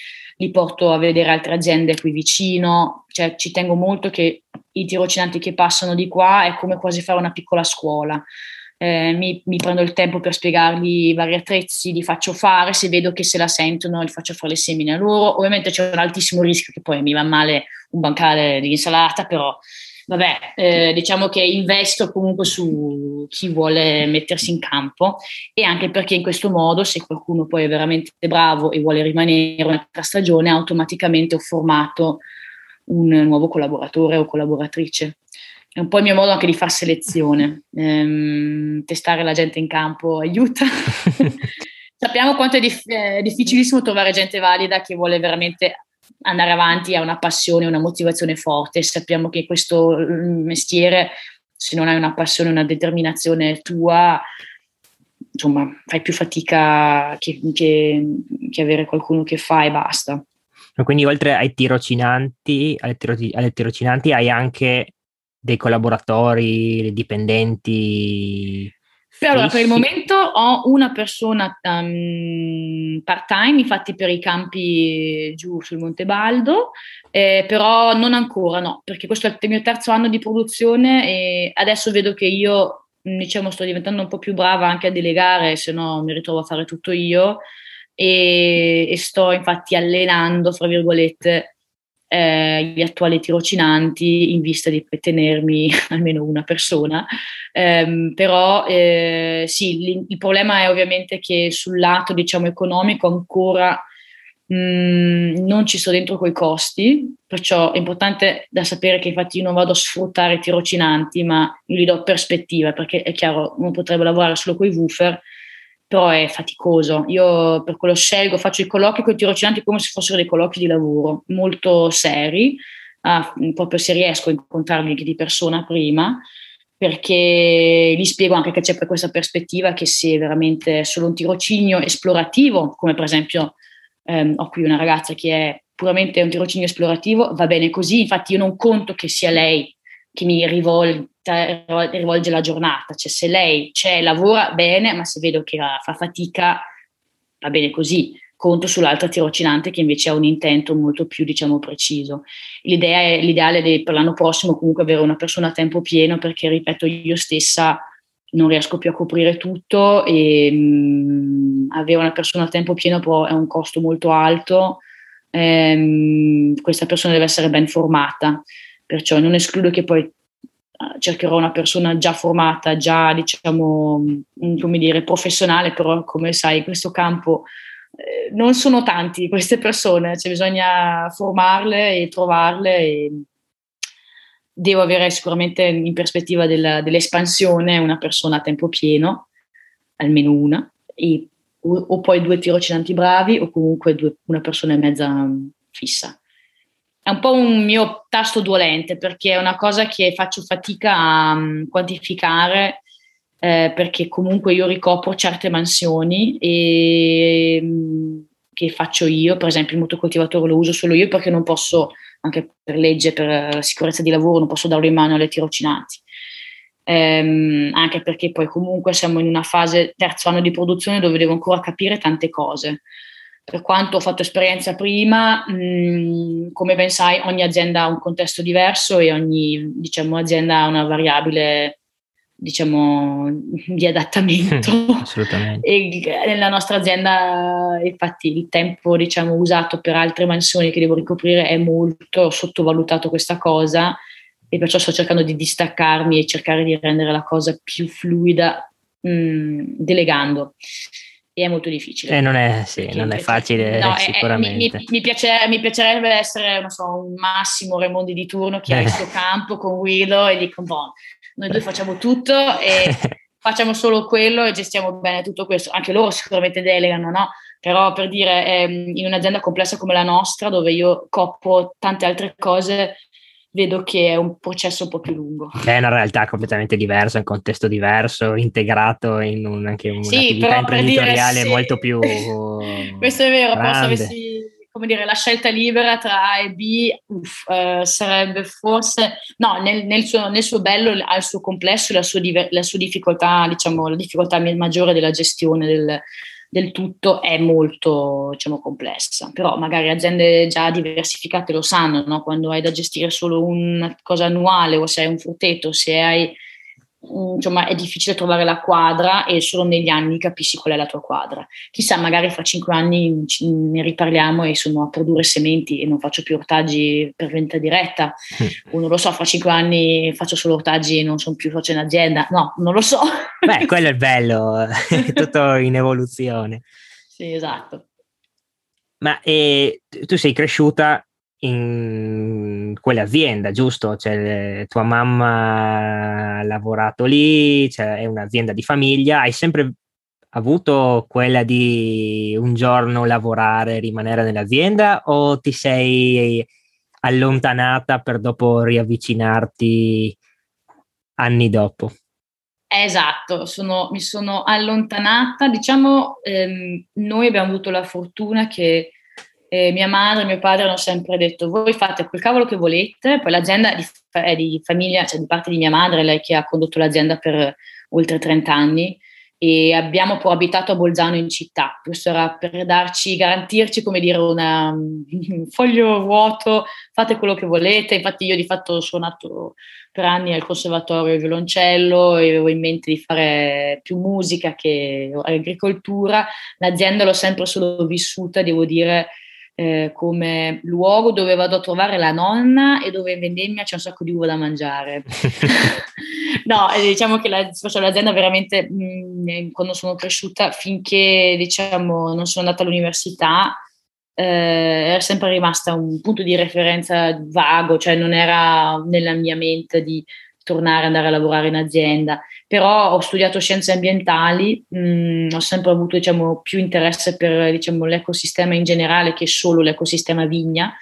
Speaker 2: li porto a vedere altre aziende qui vicino, cioè ci tengo molto che i tirocinanti che passano di qua è come quasi fare una piccola scuola. Eh, mi, mi, prendo il tempo per spiegargli vari attrezzi, li faccio fare, se vedo che se la sentono li faccio fare le semine a loro. Ovviamente c'è un altissimo rischio che poi mi va male un bancale di insalata, però vabbè, eh, diciamo che investo comunque su chi vuole mettersi in campo e anche perché in questo modo se qualcuno poi è veramente bravo e vuole rimanere un'altra stagione, automaticamente ho formato un nuovo collaboratore o collaboratrice. È un po' il mio modo anche di fare selezione, ehm, testare la gente in campo aiuta. (laughs) Sappiamo quanto è, dif- è difficilissimo trovare gente valida che vuole veramente andare avanti ha una passione, una motivazione forte. Sappiamo che questo mm, mestiere, se non hai una passione, una determinazione tua, insomma, fai più fatica che, che, che avere qualcuno che fa e basta.
Speaker 1: Quindi oltre ai tirocinanti, alle, tiro, alle tirocinanti hai anche dei collaboratori, dipendenti
Speaker 2: Per, allora, per il momento ho una persona um, part-time, infatti per i campi giù sul Monte Baldo, eh, però non ancora, no, perché questo è il mio terzo anno di produzione e adesso vedo che io, diciamo, sto diventando un po' più brava anche a delegare, se no mi ritrovo a fare tutto io e, e sto infatti allenando, fra virgolette, eh, gli attuali tirocinanti in vista di tenermi (laughs) almeno una persona. Eh, però eh, sì, il problema è ovviamente che sul lato diciamo economico ancora mh, mm, non ci sto dentro quei costi, perciò è importante da sapere che infatti io non vado a sfruttare i tirocinanti, ma io gli do prospettiva, perché è chiaro, uno potrebbe lavorare solo con i woofer, però è faticoso. Io per quello scelgo, faccio i colloqui con i tirocinanti come se fossero dei colloqui di lavoro, molto seri, ah, proprio se riesco a incontrarli di persona prima, perché gli spiego anche che c'è questa prospettiva che se veramente solo un tirocinio esplorativo, come per esempio ehm, ho qui una ragazza che è puramente un tirocinio esplorativo, va bene così, infatti io non conto che sia lei che mi rivolge, rivolge la giornata, cioè se lei c'è, lavora bene, ma se vedo che fa fatica, va bene così. Conto sull'altra tirocinante che invece ha un intento molto più, diciamo, preciso. L'idea è, l'ideale è per l'anno prossimo comunque avere una persona a tempo pieno perché, ripeto, io stessa non riesco più a coprire tutto e mh, mm, avere una persona a tempo pieno però è un costo molto alto. Ehm, questa persona deve essere ben formata perciò non escludo che poi ah, cercherò una persona già formata, già diciamo, mm, come dire, professionale, però come sai in questo campo eh, non sono tanti queste persone, cioè bisogna formarle e trovarle e devo avere sicuramente in prospettiva della, dell'espansione una persona a tempo pieno, almeno una, e, o, o, poi due tirocinanti bravi o comunque due, una persona e mezza mm, fissa è un po' un mio tasto dolente perché è una cosa che faccio fatica a um, quantificare eh, perché comunque io ricopro certe mansioni e, um, che faccio io, per esempio il motocoltivatore lo uso solo io perché non posso, anche per legge, per sicurezza di lavoro, non posso darlo in mano alle tirocinanti. Eh, anche perché poi comunque siamo in una fase terzo anno di produzione dove devo ancora capire tante cose per quanto ho fatto esperienza prima, mh, mm, come ben sai, ogni azienda ha un contesto diverso e ogni diciamo, azienda ha una variabile diciamo, (laughs) di adattamento. (laughs)
Speaker 1: Assolutamente.
Speaker 2: E nella nostra azienda, infatti, il tempo diciamo, usato per altre mansioni che devo ricoprire è molto sottovalutato questa cosa e perciò sto cercando di distaccarmi e cercare di rendere la cosa più fluida mh, mm, delegando è molto difficile.
Speaker 1: Eh, non, è, sì, non è facile no, sicuramente.
Speaker 2: mi, mi, piace, mi, piacerebbe essere so, un Massimo Raimondi di turno che ha il suo campo con Guido e dico, boh, noi due facciamo tutto e (laughs) facciamo solo quello e gestiamo bene tutto questo. Anche loro sicuramente delegano, no? Però per dire, ehm, in un'azienda complessa come la nostra, dove io copro tante altre cose, vedo che è un processo un po' più lungo.
Speaker 1: È una realtà completamente diversa, un contesto diverso, integrato in un, anche un'attività sì, imprenditoriale dire, sì. molto più (laughs)
Speaker 2: Questo è vero, se avessi come dire, la scelta libera tra A e B uff, eh, sarebbe forse, no, nel, nel, suo, nel, suo, bello, al suo complesso, la sua, la sua difficoltà, diciamo, la difficoltà maggiore della gestione del, del tutto è molto diciamo, complessa, però magari aziende già diversificate lo sanno, no? quando hai da gestire solo una cosa annuale o se hai un frutteto, se hai insomma è difficile trovare la quadra e solo negli anni capisci qual è la tua quadra. Chissà, magari fra cinque anni ne riparliamo e sono a produrre sementi e non faccio più ortaggi per vendita diretta, o (laughs) non lo so, fra cinque anni faccio solo ortaggi e non sono più faccio in azienda. No, non lo so.
Speaker 1: Beh, (laughs) quello è il bello, è (laughs) tutto in evoluzione.
Speaker 2: Sì, esatto.
Speaker 1: Ma eh, tu sei cresciuta in quell'azienda, giusto? Cioè, tua mamma ha lavorato lì, cioè, è un'azienda di famiglia, hai sempre avuto quella di un giorno lavorare, rimanere nell'azienda o ti sei allontanata per dopo riavvicinarti anni dopo?
Speaker 2: Esatto, sono, mi sono allontanata, diciamo, ehm, noi abbiamo avuto la fortuna che eh, mia madre e mio padre hanno sempre detto voi fate quel cavolo che volete, poi l'azienda è di famiglia, cioè di parte di mia madre, lei che ha condotto l'azienda per oltre 30 anni, e abbiamo poi abitato a Bolzano in città. Questo era per darci, garantirci, come dire, una, un foglio vuoto, fate quello che volete. Infatti io di fatto ho suonato per anni al conservatorio il violoncello e avevo in mente di fare più musica che agricoltura. L'azienda l'ho sempre solo vissuta, devo dire, eh, come luogo dove vado a trovare la nonna e dove in vendemmia c'è un sacco di uva da mangiare. (laughs) no, eh, diciamo che la, l'azienda veramente, mh, mm, quando sono cresciuta, finché diciamo, non sono andata all'università, eh, era sempre rimasta un punto di referenza vago, cioè non era nella mia mente di tornare andare a lavorare in azienda, però ho studiato scienze ambientali, mh, mm, ho sempre avuto diciamo, più interesse per diciamo, l'ecosistema in generale che solo l'ecosistema vigna,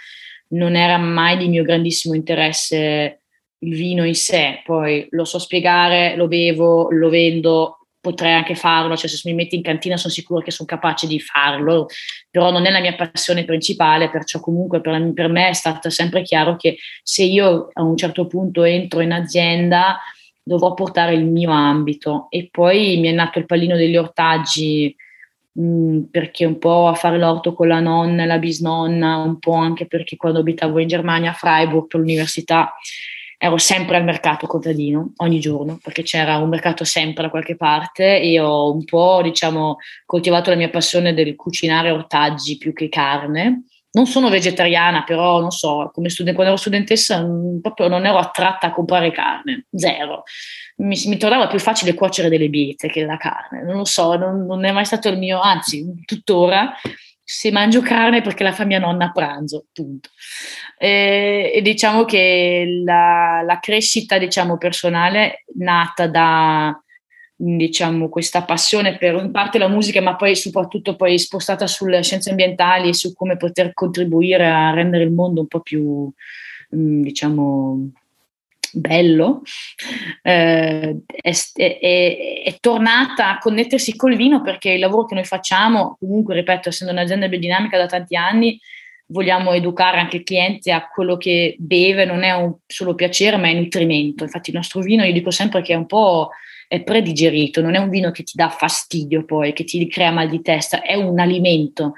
Speaker 2: non era mai di mio grandissimo interesse il vino in sé, poi lo so spiegare, lo bevo, lo vendo, potrei anche farlo, cioè se mi metti in cantina sono sicuro che sono capace di farlo, però non è la mia passione principale, perciò comunque per, per me è stato sempre chiaro che se io a un certo punto entro in azienda dovrò portare il mio ambito. E poi mi è nato il pallino degli ortaggi mm, perché un po' a fare l'orto con la nonna e la bisnonna, un po' anche perché quando abitavo in Germania a Freiburg per l'università ero sempre al mercato contadino ogni giorno perché c'era un mercato sempre da qualche parte. E ho un po' diciamo coltivato la mia passione del cucinare ortaggi più che carne. Non sono vegetariana però non so come student- quando ero studentessa mm, proprio non ero attratta a comprare carne zero. Mi, mi tornava più facile cuocere delle biete che la carne. Non lo so non, non è mai stato il mio anzi tuttora se mangio carne perché la fa mia nonna a pranzo, punto. E, e diciamo che la, la crescita diciamo, personale nata da diciamo, questa passione per in parte la musica, ma poi soprattutto poi spostata sulle scienze ambientali e su come poter contribuire a rendere il mondo un po' più, diciamo, bello, eh, è, è, è, tornata a connettersi col vino perché il lavoro che noi facciamo, comunque ripeto, essendo un'azienda biodinamica da tanti anni, vogliamo educare anche il cliente a quello che beve, non è un solo piacere ma è nutrimento. Infatti il nostro vino, io dico sempre che è un po' è predigerito, non è un vino che ti dà fastidio poi, che ti crea mal di testa, è un alimento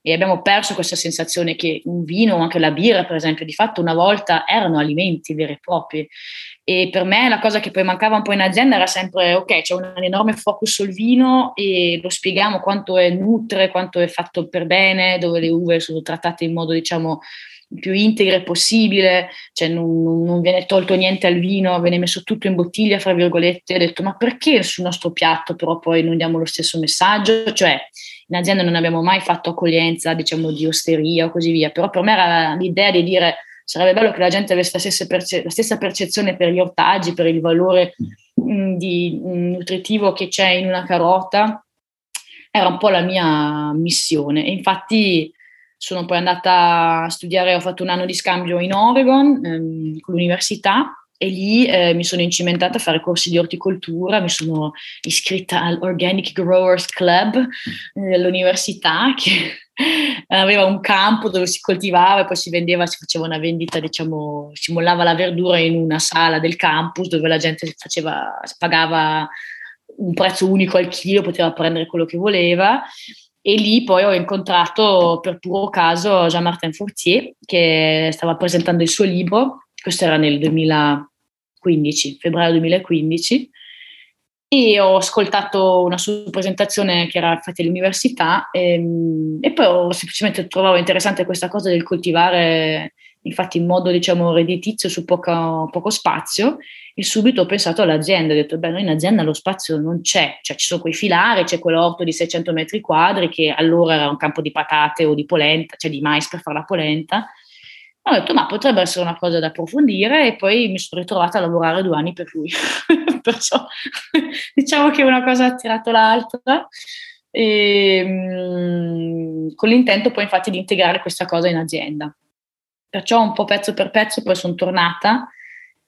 Speaker 2: e abbiamo perso questa sensazione che un vino o anche la birra, per esempio, di fatto una volta erano alimenti veri e propri. E per me la cosa che poi mancava un po' in azienda era sempre, ok, c'è un enorme focus sul vino e lo spieghiamo quanto è nutre, quanto è fatto per bene, dove le uve sono trattate in modo, diciamo, più integre possibile, cioè non, non, viene tolto niente al vino, viene messo tutto in bottiglia, fra virgolette, ho detto ma perché sul nostro piatto però poi non diamo lo stesso messaggio? Cioè in azienda non abbiamo mai fatto accoglienza, diciamo, di osteria o così via, però per me era l'idea di dire sarebbe bello che la gente avesse la stessa, perce- la stessa percezione per gli ortaggi, per il valore mh, mm, di, mh, mm, nutritivo che c'è in una carota, era un po' la mia missione. E infatti sono poi andata a studiare, ho fatto un anno di scambio in Oregon ehm, con l'università e lì eh, mi sono incimentata a fare corsi di orticoltura, mi sono iscritta all'Organic Growers Club eh, dell'università che (laughs) aveva un campo dove si coltivava e poi si vendeva, si faceva una vendita, diciamo, si mollava la verdura in una sala del campus dove la gente faceva, pagava un prezzo unico al chilo, poteva prendere quello che voleva. E lì poi ho incontrato per puro caso Jean-Martin Fortier che stava presentando il suo libro questo era nel 2015, febbraio 2015, e ho ascoltato una sua presentazione che era fatta all'università e, ehm, e poi ho semplicemente trovato interessante questa cosa del coltivare infatti in modo diciamo redditizio su poco, poco spazio e subito ho pensato all'azienda, ho detto beh noi in azienda lo spazio non c'è, cioè ci sono quei filari, c'è quell'orto di 600 metri quadri che allora era un campo di patate o di polenta, cioè di mais per fare la polenta ho detto, ma potrebbe essere una cosa da approfondire e poi mi sono ritrovata a lavorare due anni per lui. (laughs) Perciò diciamo che una cosa ha tirato l'altra. E, mh, con l'intento poi infatti di integrare questa cosa in azienda. Perciò un po' pezzo per pezzo poi sono tornata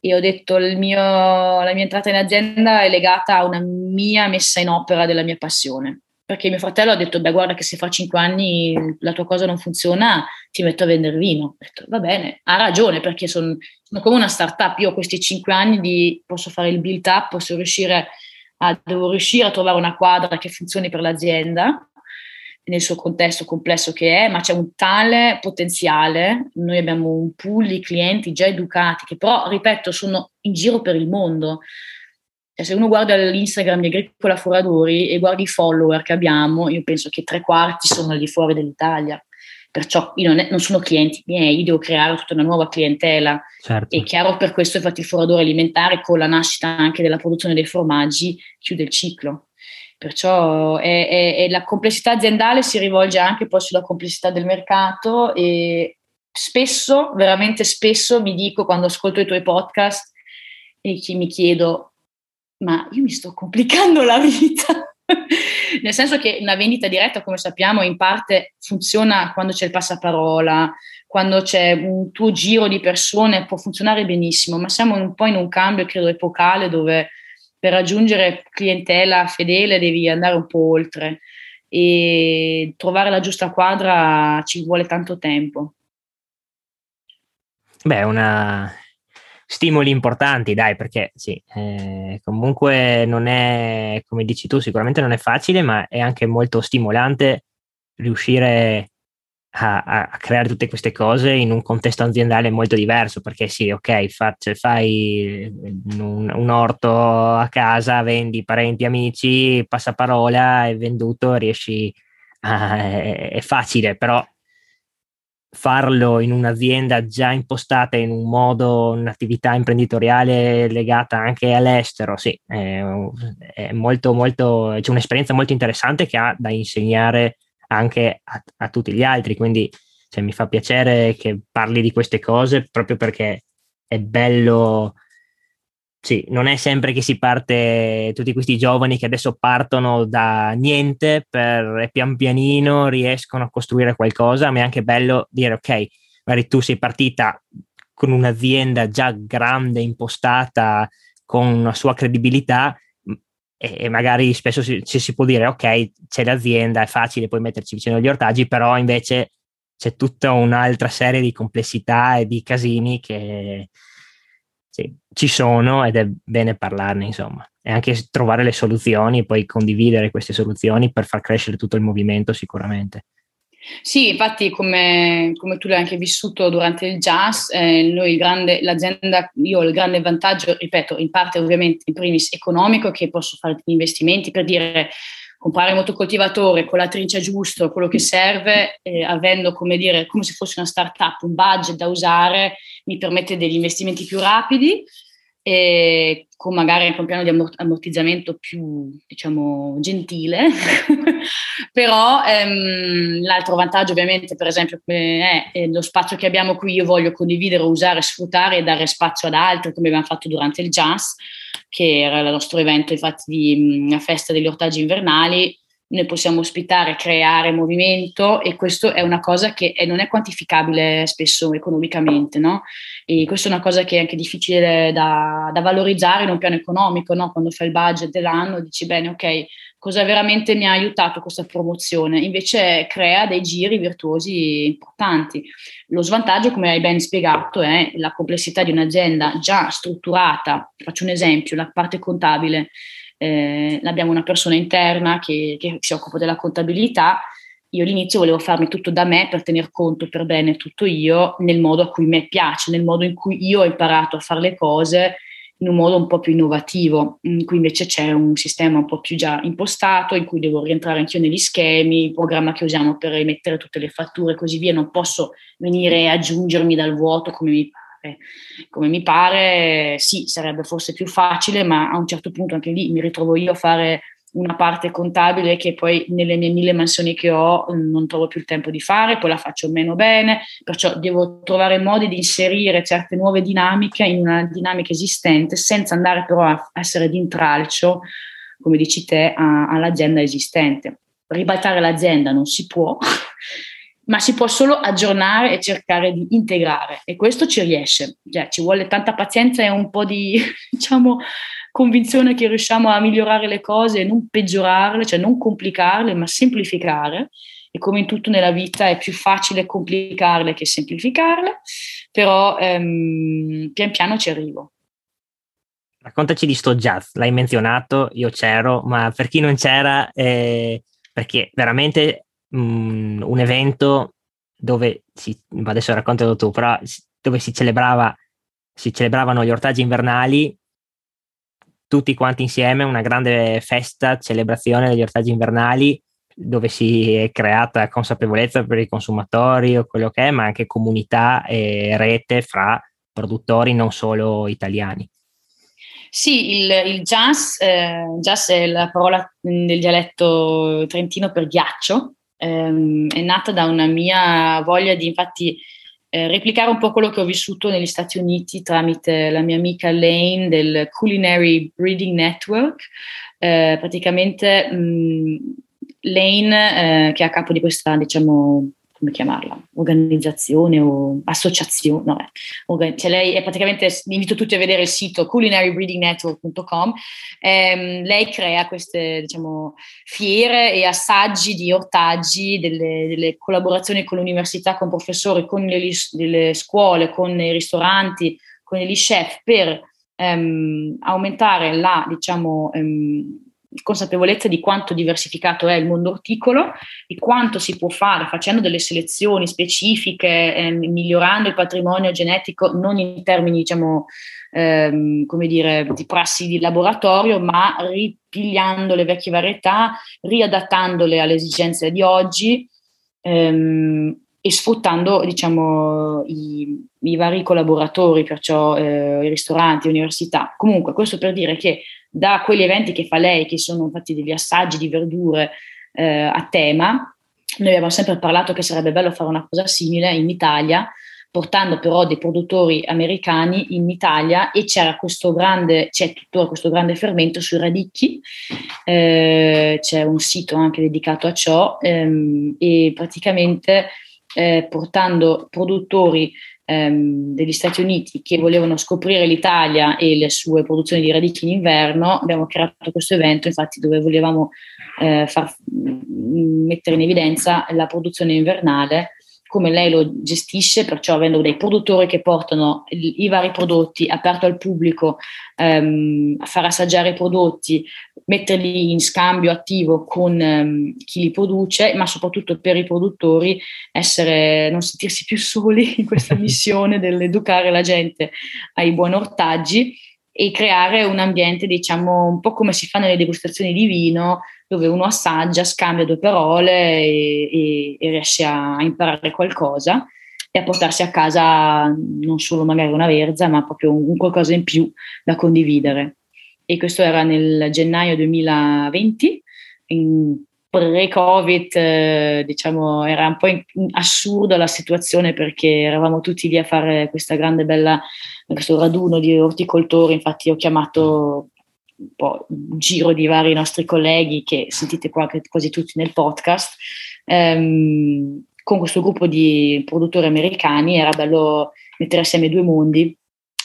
Speaker 2: e ho detto mio, la mia entrata in azienda è legata a una mia messa in opera della mia passione perché mio fratello ha detto, beh guarda che se fra cinque anni la tua cosa non funziona, ti metto a vendere vino. Ho detto, va bene, ha ragione, perché sono, sono come una startup, io ho questi cinque anni di, posso fare il build up, posso riuscire ah, devo riuscire a trovare una quadra che funzioni per l'azienda nel suo contesto complesso che è, ma c'è un tale potenziale, noi abbiamo un pool di clienti già educati che però, ripeto, sono in giro per il mondo. Cioè, se uno guarda l'Instagram di Agricola Foradori e guarda i follower che abbiamo, io penso che tre quarti sono al di fuori dell'Italia. Perciò io non, è, non sono clienti miei, io devo creare tutta una nuova clientela. Certo. È chiaro per questo infatti il foradore alimentare con la nascita anche della produzione dei formaggi chiude il ciclo. Perciò è, è, la complessità aziendale si rivolge anche poi sulla complessità del mercato e spesso, veramente spesso mi dico quando ascolto i tuoi podcast e chi mi chiedo ma io mi sto complicando la vita. (laughs) Nel senso che una vendita diretta, come sappiamo, in parte funziona quando c'è il passaparola, quando c'è un tuo giro di persone, può funzionare benissimo, ma siamo un po' in un cambio, credo, epocale dove per raggiungere clientela fedele devi andare un po' oltre e trovare la giusta quadra ci vuole tanto tempo.
Speaker 1: Beh, una, stimoli importanti, dai, perché sì, eh, comunque non è, come dici tu, sicuramente non è facile, ma è anche molto stimolante riuscire a, a creare tutte queste cose in un contesto aziendale molto diverso, perché sì, ok, fa, cioè, fai un, un, orto a casa, vendi parenti, amici, passaparola, è venduto, riesci a, è, è facile, però farlo in un'azienda già impostata in un modo, un'attività imprenditoriale legata anche all'estero, sì, è, è molto, molto, c'è un'esperienza molto interessante che ha da insegnare anche a, a tutti gli altri, quindi cioè, mi fa piacere che parli di queste cose proprio perché è bello sì, non è sempre che si parte, tutti questi giovani che adesso partono da niente per pian pianino riescono a costruire qualcosa, ma è anche bello dire ok, magari tu sei partita con un'azienda già grande, impostata, con una sua credibilità e magari spesso si, si può dire ok, c'è l'azienda, è facile poi metterci vicino agli ortaggi, però invece c'è tutta un'altra serie di complessità e di casini che, sì, ci sono ed è bene parlarne, insomma, e anche trovare le soluzioni e poi condividere queste soluzioni per far crescere tutto il movimento sicuramente.
Speaker 2: Sì, infatti come, come tu l'hai anche vissuto durante il jazz, eh, noi grande, l'azienda, io ho il grande vantaggio, ripeto, in parte ovviamente in primis economico, che posso fare degli investimenti per dire comprare il motocoltivatore con la trincia giusta, quello che serve, eh, avendo come dire, come se fosse una startup, un budget da usare, mi permette degli investimenti più rapidi e con magari anche un piano di ammortizzamento più, diciamo, gentile. (laughs) Però ehm, l'altro vantaggio ovviamente, per esempio, è, è, lo spazio che abbiamo qui, io voglio condividere, usare, sfruttare e dare spazio ad altri, come abbiamo fatto durante il jazz che era il nostro evento infatti di una festa degli ortaggi invernali, noi possiamo ospitare, creare movimento e questo è una cosa che non è quantificabile spesso economicamente, no? E questa è una cosa che è anche difficile da, da valorizzare in un piano economico, no? Quando fai il budget dell'anno dici bene, ok, cosa veramente mi ha aiutato questa promozione? Invece crea dei giri virtuosi importanti. Lo svantaggio, come hai ben spiegato, è la complessità di un'azienda già strutturata. Faccio un esempio, la parte contabile. Eh, abbiamo una persona interna che, che si occupa della contabilità. Io all'inizio volevo farmi tutto da me per tener conto per bene tutto io nel modo a cui mi piace, nel modo in cui io ho imparato a fare le cose in un modo un po' più innovativo, in cui invece c'è un sistema un po' più già impostato, in cui devo rientrare anch'io negli schemi, il programma che usiamo per emettere tutte le fatture e così via, non posso venire e aggiungermi dal vuoto come mi pare. Come mi pare, sì, sarebbe forse più facile, ma a un certo punto anche lì mi ritrovo io a fare una parte contabile che poi nelle mie mille mansioni che ho mm, non trovo più il tempo di fare, poi la faccio meno bene, perciò devo trovare modi di inserire certe nuove dinamiche in una dinamica esistente senza andare però a essere d'intralcio, come dici te, a, all'azienda esistente. Ribaltare l'azienda non si può, (laughs) ma si può solo aggiornare e cercare di integrare e questo ci riesce, cioè, ci vuole tanta pazienza e un po' di, (laughs) diciamo, convinzione che riusciamo a migliorare le cose e non peggiorarle, cioè non complicarle, ma semplificare. E come in tutto nella vita è più facile complicarle che semplificarle, però ehm, pian piano ci arrivo.
Speaker 1: raccontaci di sto jazz, l'hai menzionato, io c'ero, ma per chi non c'era, eh, perché veramente mh, mm, un evento dove si, adesso raccontalo tu, però dove si celebrava, si celebravano gli ortaggi invernali tutti quanti insieme, una grande festa, celebrazione degli ortaggi invernali dove si è creata consapevolezza per i consumatori o quello che è, ma anche comunità e rete fra produttori non solo italiani.
Speaker 2: Sì, il, il jazz, eh, jazz è la parola del dialetto trentino per ghiaccio, ehm, è nata da una mia voglia di infatti eh, replicare un po' quello che ho vissuto negli Stati Uniti tramite la mia amica Lane del Culinary Breeding Network. Eh, praticamente mh, Lane, eh, che è a capo di questa, diciamo, come chiamarla, organizzazione o associazione, no, eh, cioè lei è praticamente, invito tutti a vedere il sito culinarybreedingnetwork.com, ehm, lei crea queste diciamo, fiere e assaggi di ortaggi, delle, delle collaborazioni con l'università, con professori, con le, le, scuole, con i ristoranti, con gli chef per ehm, aumentare la, diciamo, ehm, consapevolezza di quanto diversificato è il mondo orticolo, di quanto si può fare facendo delle selezioni specifiche, eh, migliorando il patrimonio genetico, non in termini, diciamo, ehm, come dire, di prassi di laboratorio, ma ripigliando le vecchie varietà, riadattandole alle esigenze di oggi. Ehm, e sfruttando diciamo, i, i, vari collaboratori, perciò eh, i ristoranti, università. Comunque, questo per dire che da quegli eventi che fa lei, che sono infatti degli assaggi di verdure eh, a tema, noi abbiamo sempre parlato che sarebbe bello fare una cosa simile in Italia, portando però dei produttori americani in Italia e c'era questo grande, c'è tuttora questo grande fermento sui radicchi, eh, c'è un sito anche dedicato a ciò ehm, e praticamente eh, portando produttori ehm, degli Stati Uniti che volevano scoprire l'Italia e le sue produzioni di radici in inverno, abbiamo creato questo evento, infatti, dove volevamo eh, far mm, mettere in evidenza la produzione invernale come lei lo gestisce, perciò avendo dei produttori che portano i, i vari prodotti aperto al pubblico, ehm, a far assaggiare i prodotti, metterli in scambio attivo con ehm, chi li produce, ma soprattutto per i produttori essere, non sentirsi più soli in questa (laughs) missione dell'educare la gente ai buoni ortaggi e creare un ambiente, diciamo, un po' come si fa nelle degustazioni di vino, dove uno assaggia, scambia due parole e, e, e riesce a, imparare qualcosa e a portarsi a casa non solo magari una verza, ma proprio un, un qualcosa in più da condividere. E questo era nel gennaio 2020, in pre-Covid, eh, diciamo, era un po' in, assurda la situazione perché eravamo tutti lì a fare questa grande bella, questo raduno di orticoltori, infatti ho chiamato un po' giro di vari nostri colleghi che sentite qua quasi tutti nel podcast, ehm, con questo gruppo di produttori americani era bello mettere assieme due mondi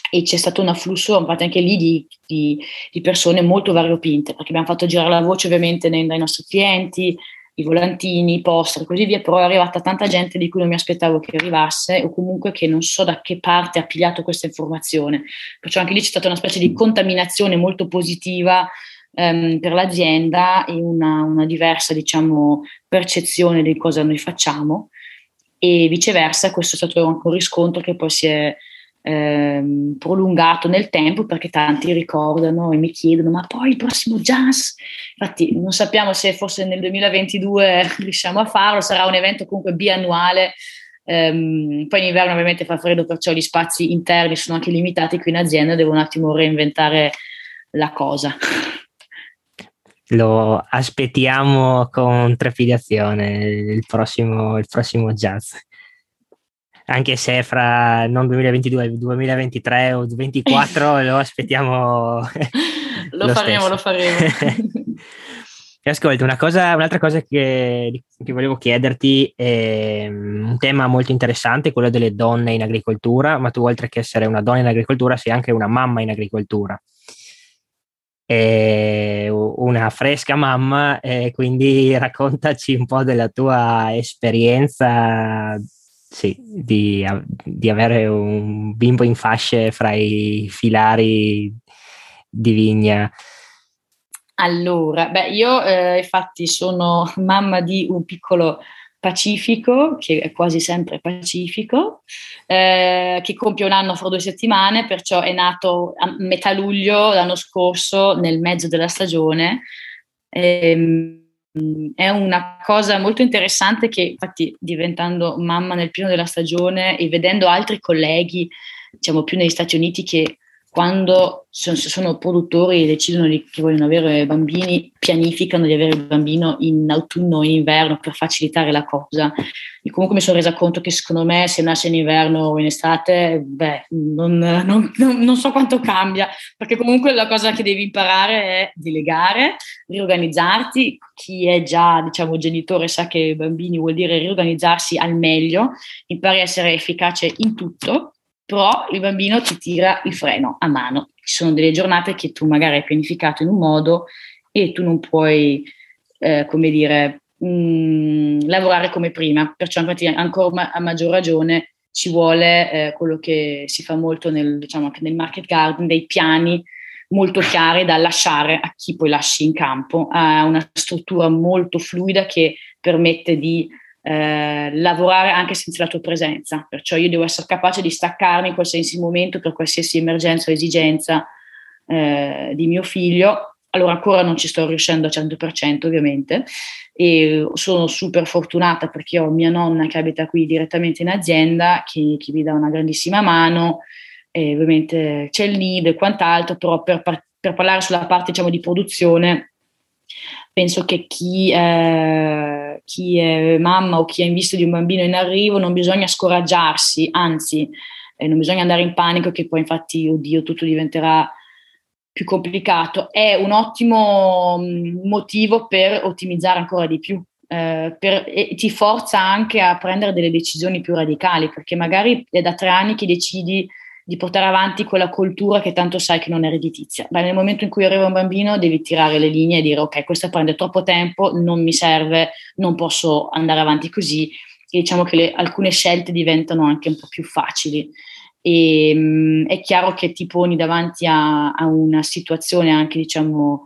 Speaker 2: e c'è stato un afflusso infatti anche lì di, di, di, persone molto variopinte perché abbiamo fatto girare la voce ovviamente dai nostri clienti, i volantini, i poster e così via, però è arrivata tanta gente di cui non mi aspettavo che arrivasse o comunque che non so da che parte ha pigliato questa informazione. Perciò anche lì c'è stata una specie di contaminazione molto positiva ehm, per l'azienda e una, una diversa diciamo, percezione di cosa noi facciamo e viceversa questo è stato anche un riscontro che poi si è ehm, prolungato nel tempo perché tanti ricordano e mi chiedono ma poi il prossimo jazz? Infatti non sappiamo se forse nel 2022 riusciamo a farlo sarà un evento comunque biannuale ehm, poi in inverno ovviamente fa freddo perciò gli spazi interni sono anche limitati qui in azienda devo un attimo reinventare la cosa.
Speaker 1: Lo aspettiamo con trepidazione il prossimo, il prossimo jazz anche se fra non 2022, 2023 o 2024 (laughs) lo aspettiamo. (laughs)
Speaker 2: lo, lo faremo, lo faremo. (laughs)
Speaker 1: Ascolta, una cosa, un'altra cosa che, che, volevo chiederti è mm, un tema molto interessante, quello delle donne in agricoltura, ma tu oltre che essere una donna in agricoltura sei anche una mamma in agricoltura. E una fresca mamma, quindi raccontaci un po' della tua esperienza sì, di, di, avere un bimbo in fasce fra i filari di vigna?
Speaker 2: Allora, beh, io eh, infatti sono (laughs) mamma di un piccolo Pacifico, che è quasi sempre Pacifico, eh, che compie un anno fra due settimane, perciò è nato a metà luglio l'anno scorso, nel mezzo della stagione. Ehm, è una cosa molto interessante che infatti diventando mamma nel pieno della stagione e vedendo altri colleghi, diciamo più negli Stati Uniti che quando sono, produttori e decidono che vogliono avere bambini, pianificano di avere il bambino in autunno o in inverno per facilitare la cosa. E comunque mi sono resa conto che secondo me se nasce in inverno o in estate, beh, non, non, non, non so quanto cambia, perché comunque la cosa che devi imparare è delegare, riorganizzarti. Chi è già, diciamo, genitore sa che bambini vuol dire riorganizzarsi al meglio, impari a essere efficace in tutto però il bambino ti tira il freno a mano. Ci sono delle giornate che tu magari hai pianificato in un modo e tu non puoi, eh, come dire, mh, mm, lavorare come prima. Perciò infatti ancora a maggior ragione ci vuole eh, quello che si fa molto nel, diciamo, anche nel market garden, dei piani molto chiari da lasciare a chi poi lasci in campo, ha una struttura molto fluida che permette di eh, lavorare anche senza la tua presenza, perciò io devo essere capace di staccarmi in qualsiasi momento per qualsiasi emergenza o esigenza eh, di mio figlio. Allora ancora non ci sto riuscendo al 100% ovviamente. E sono super fortunata perché ho mia nonna che abita qui direttamente in azienda che, che mi dà una grandissima mano. E ovviamente c'è il NID e quant'altro, però per, per parlare sulla parte diciamo di produzione penso che chi, eh, chi, è mamma o chi è in vista di un bambino in arrivo non bisogna scoraggiarsi, anzi eh, non bisogna andare in panico che poi infatti, oddio, tutto diventerà più complicato. È un ottimo mm, motivo per ottimizzare ancora di più. Eh, per, e ti forza anche a prendere delle decisioni più radicali perché magari è da tre anni che decidi di portare avanti quella cultura che tanto sai che non è redditizia. Ma nel momento in cui arriva un bambino devi tirare le linee e dire ok, questa prende troppo tempo, non mi serve, non posso andare avanti così. E diciamo che le, alcune scelte diventano anche un po' più facili. E, mh, mm, è chiaro che ti poni davanti a, a una situazione anche, diciamo,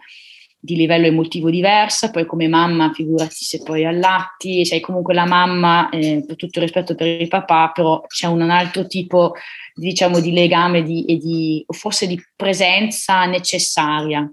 Speaker 2: di livello emotivo diversa, poi come mamma figurati se poi allatti, sei comunque la mamma, eh, per tutto il rispetto per il papà, però c'è un, altro tipo diciamo di legame di, e di, o forse di presenza necessaria.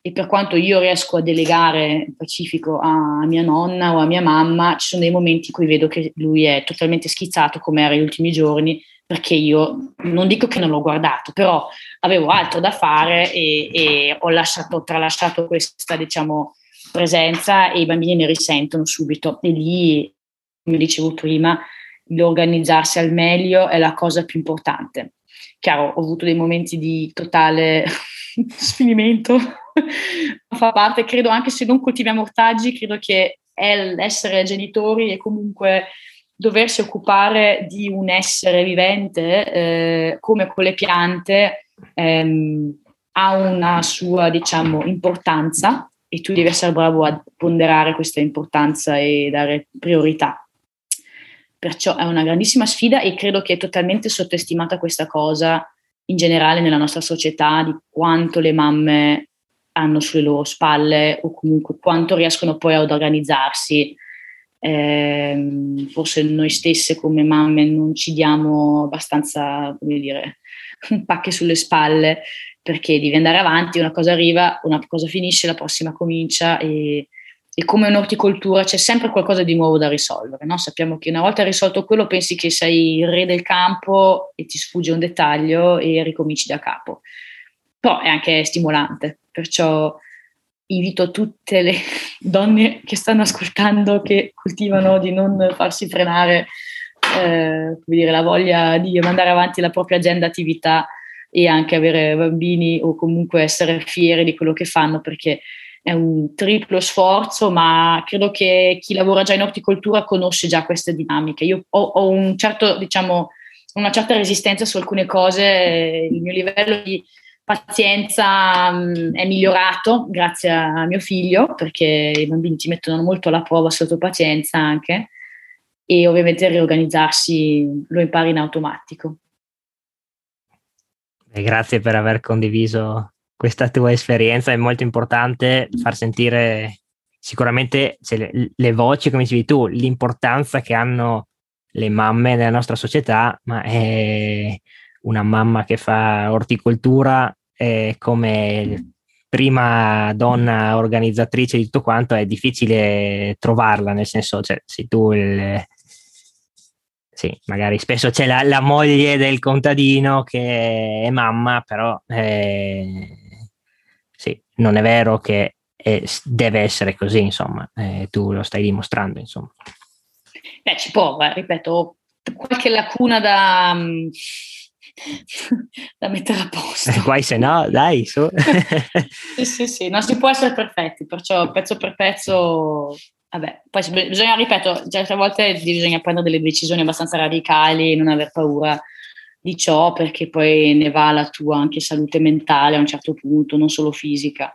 Speaker 2: E per quanto io riesco a delegare Pacifico a mia nonna o a mia mamma, ci sono dei momenti in cui vedo che lui è totalmente schizzato come era negli ultimi giorni perché io non dico che non l'ho guardato, però avevo altro da fare e, e ho lasciato, tralasciato questa, diciamo, presenza e i bambini ne risentono subito. E lì, come dicevo prima, l'organizzarsi al meglio è la cosa più importante. Chiaro, ho avuto dei momenti di totale (laughs) sfinimento, fa parte, credo anche se non coltiviamo ortaggi, credo che essere genitori e comunque doversi occupare di un essere vivente eh, come con le piante ehm, ha una sua diciamo importanza e tu devi essere bravo a ponderare questa importanza e dare priorità. Perciò è una grandissima sfida e credo che è totalmente sottostimata questa cosa in generale nella nostra società di quanto le mamme hanno sulle loro spalle o comunque quanto riescono poi ad organizzarsi eh, forse noi stesse come mamme non ci diamo abbastanza, come dire, pacche sulle spalle perché devi andare avanti, una cosa arriva, una cosa finisce, la prossima comincia e, e come un'orticoltura c'è sempre qualcosa di nuovo da risolvere. No? Sappiamo che una volta risolto quello pensi che sei il re del campo e ti sfugge un dettaglio e ricominci da capo. Però è anche stimolante, perciò invito tutte le (laughs) donne che stanno ascoltando, che coltivano di non farsi frenare eh, dire, la voglia di mandare avanti la propria agenda attività e anche avere bambini o comunque essere fieri di quello che fanno perché è un triplo sforzo, ma credo che chi lavora già in orticoltura conosce già queste dinamiche. Io ho, ho un certo, diciamo, una certa resistenza su alcune cose, il mio livello di pazienza mh, è migliorato grazie a mio figlio, perché i bambini ti mettono molto alla prova sotto pazienza anche, e ovviamente riorganizzarsi lo impari in automatico.
Speaker 1: E grazie per aver condiviso questa tua esperienza, è molto importante far sentire sicuramente cioè, le, le, voci, come dicevi tu, l'importanza che hanno le mamme nella nostra società, ma è una mamma che fa orticoltura è come prima donna organizzatrice di tutto quanto è difficile trovarla, nel senso, cioè, sei tu il, sì, magari spesso c'è la, la, moglie del contadino che è mamma, però eh, sì, non è vero che è, deve essere così, insomma, eh, tu lo stai dimostrando, insomma.
Speaker 2: Beh, ci può, ripeto, qualche lacuna da, (laughs) da mettere a posto.
Speaker 1: Guai se no, dai, su. (laughs)
Speaker 2: sì, sì, sì, non si può essere perfetti, perciò pezzo per pezzo Vabbè, poi bisogna, ripeto, certe volte bisogna prendere delle decisioni abbastanza radicali e non aver paura di ciò perché poi ne va la tua anche salute mentale a un certo punto, non solo fisica.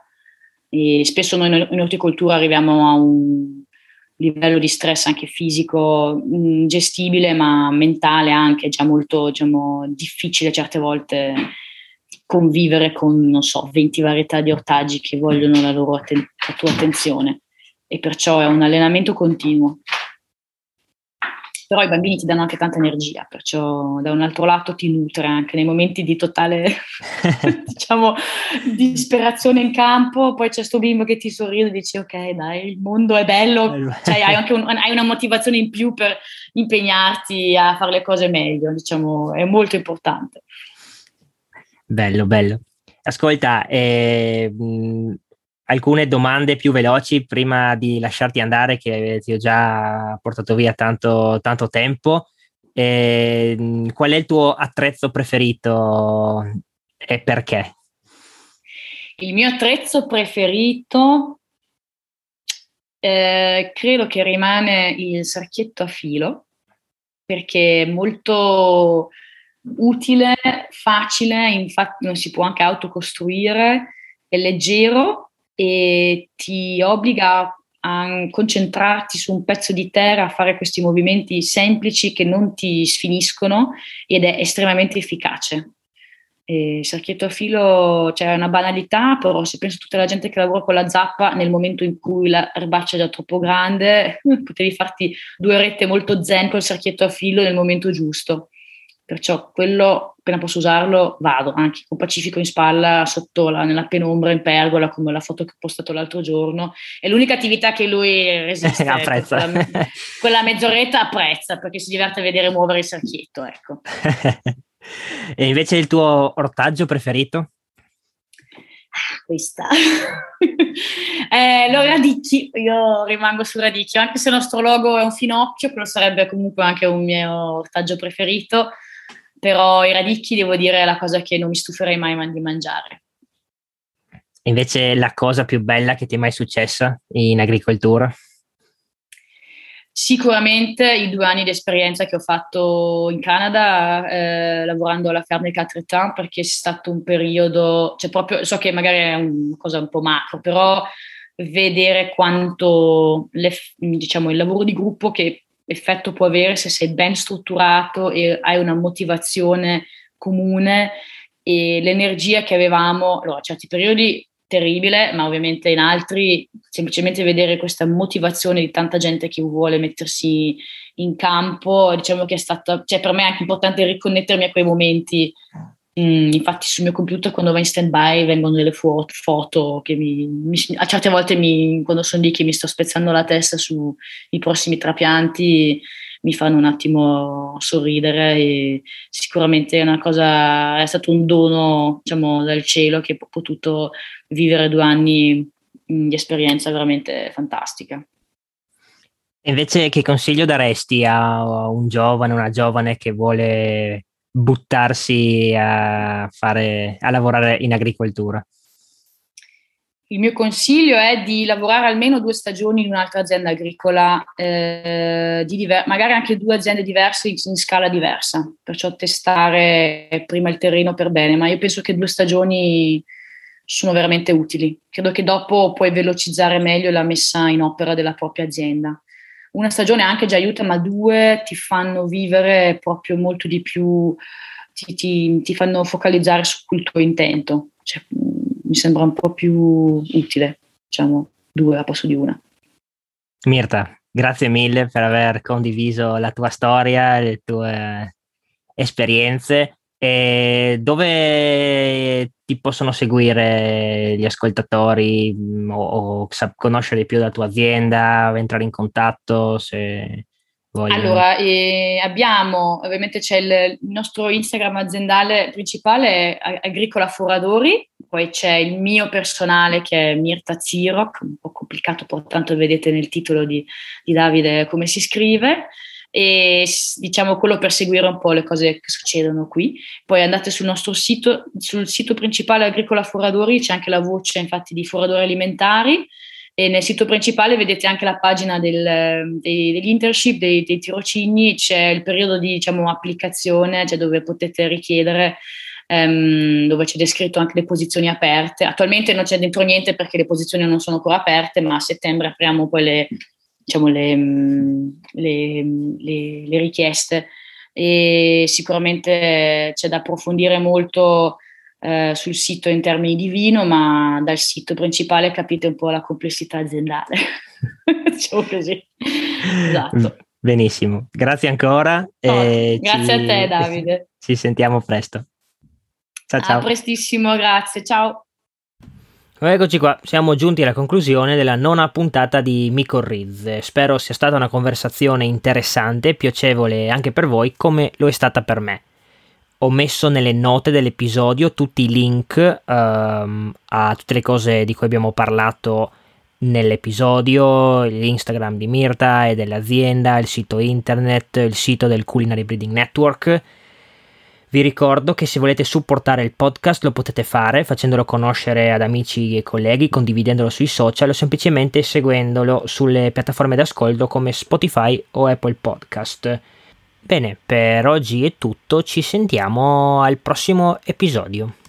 Speaker 2: E spesso noi in orticoltura arriviamo a un livello di stress anche fisico mh, gestibile, ma mentale anche già molto diciamo, difficile certe volte convivere con, non so, 20 varietà di ortaggi che vogliono la, loro atten- la tua attenzione e perciò è un allenamento continuo. Però i bambini ti danno anche tanta energia, perciò da un altro lato ti nutre anche nei momenti di totale, (laughs) diciamo, disperazione in campo, poi c'è sto bimbo che ti sorride e dici ok dai, il mondo è bello, cioè, hai anche un, (laughs) hai una motivazione in più per impegnarti a fare le cose meglio, diciamo, è molto importante.
Speaker 1: Bello, bello. Ascolta, eh, alcune domande più veloci prima di lasciarti andare, che ti ho già portato via tanto, tanto tempo. E, qual è il tuo attrezzo preferito e perché?
Speaker 2: Il mio attrezzo preferito eh, credo che rimane il sarchietto a filo perché è molto utile, facile, infatti non si può anche autocostruire, è leggero e ti obbliga a concentrarti su un pezzo di terra, a fare questi movimenti semplici che non ti sfiniscono ed è estremamente efficace. E sarchietto a filo c'è cioè una banalità, però se penso a tutta la gente che lavora con la zappa, nel momento in cui la erbaccia è già troppo grande, (laughs) potevi farti due rette molto zen col sarchietto a filo nel momento giusto. Perciò quello, appena posso usarlo, vado, anche con Pacifico in spalla, sotto la, nella penombra, in pergola, come la foto che ho postato l'altro giorno. È l'unica attività che lui resiste. (laughs)
Speaker 1: apprezza.
Speaker 2: Quella, quella, mezz'oretta apprezza, perché si diverte a vedere muovere il sarchietto, ecco. (laughs)
Speaker 1: e invece il tuo ortaggio preferito?
Speaker 2: Ah, questa. (laughs) eh, lo radicchi, io rimango sul radicchio, anche se il nostro logo è un finocchio, quello sarebbe comunque anche un mio ortaggio preferito però i radicchi devo dire è la cosa che non mi stuferei mai di mangiare.
Speaker 1: Invece la cosa più bella che ti è mai successa in agricoltura?
Speaker 2: Sicuramente i due anni di esperienza che ho fatto in Canada eh, lavorando alla ferma di Catretin perché è stato un periodo, cioè proprio, so che magari è una cosa un po' macro, però vedere quanto le, diciamo, il lavoro di gruppo che effetto può avere se sei ben strutturato e hai una motivazione comune. E l'energia che avevamo, allora, certi periodi terribile, ma ovviamente in altri semplicemente vedere questa motivazione di tanta gente che vuole mettersi in campo, diciamo che è stata, cioè per me è anche importante riconnettermi a quei momenti Mm, infatti sul mio computer quando va in stand by vengono delle foto, foto che mi, mi, a certe volte mi, quando sono lì che mi sto spezzando la testa sui prossimi trapianti mi fanno un attimo sorridere e sicuramente è una cosa, è stato un dono diciamo dal cielo che ho potuto vivere due anni di esperienza veramente fantastica.
Speaker 1: Invece che consiglio daresti a un giovane, una giovane che vuole buttarsi a, fare, a lavorare in agricoltura?
Speaker 2: Il mio consiglio è di lavorare almeno due stagioni in un'altra azienda agricola, eh, diver- magari anche due aziende diverse in, in, scala diversa, perciò testare prima il terreno per bene, ma io penso che due stagioni sono veramente utili. Credo che dopo puoi velocizzare meglio la messa in opera della propria azienda una stagione anche già aiuta, ma due ti fanno vivere proprio molto di più, ti, ti, ti fanno focalizzare sul tuo intento. Cioè, mi sembra un po' più utile, diciamo, due a posto di una.
Speaker 1: Mirta, grazie mille per aver condiviso la tua storia, le tue esperienze. E dove ti possono seguire gli ascoltatori mm, o, o conoscere più della tua azienda, entrare in contatto se
Speaker 2: vogliono? Allora, eh, abbiamo, ovviamente c'è il, il, nostro Instagram aziendale principale, Agricola Foradori, poi c'è il mio personale che è Mirta Ziroc, un po' complicato, tanto vedete nel titolo di, di Davide come si scrive e diciamo quello per seguire un po' le cose che succedono qui. Poi andate sul nostro sito, sul sito principale Agricola Foradori, c'è anche la voce infatti di foradori alimentari e nel sito principale vedete anche la pagina del, dei, degli internship, dei, dei, tirocini, c'è il periodo di diciamo, applicazione, cioè dove potete richiedere Um, dove c'è descritto anche le posizioni aperte. Attualmente non c'è dentro niente perché le posizioni non sono ancora aperte, ma a settembre apriamo poi le, diciamo, le, mm, le, le, le richieste e sicuramente c'è da approfondire molto eh, sul sito in termini di vino, ma dal sito principale capite un po' la complessità aziendale. (laughs) diciamo così. Esatto.
Speaker 1: Benissimo, grazie ancora. Oh,
Speaker 2: grazie ci... a te Davide. (laughs)
Speaker 1: Ci sentiamo presto. Ciao ciao.
Speaker 2: A prestissimo, grazie. Ciao.
Speaker 1: Eccoci qua, siamo giunti alla conclusione della nona puntata di Micorriz. Spero sia stata una conversazione interessante, piacevole anche per voi, come lo è stata per me. Ho messo nelle note dell'episodio tutti i link um, a tutte le cose di cui abbiamo parlato nell'episodio, l'Instagram di Mirta e dell'azienda, il sito internet, il sito del Culinary Breeding Network vi ricordo che se volete supportare il podcast lo potete fare facendolo conoscere ad amici e colleghi, condividendolo sui social o semplicemente seguendolo sulle piattaforme d'ascolto come Spotify o Apple Podcast. Bene, per oggi è tutto, ci sentiamo al prossimo episodio.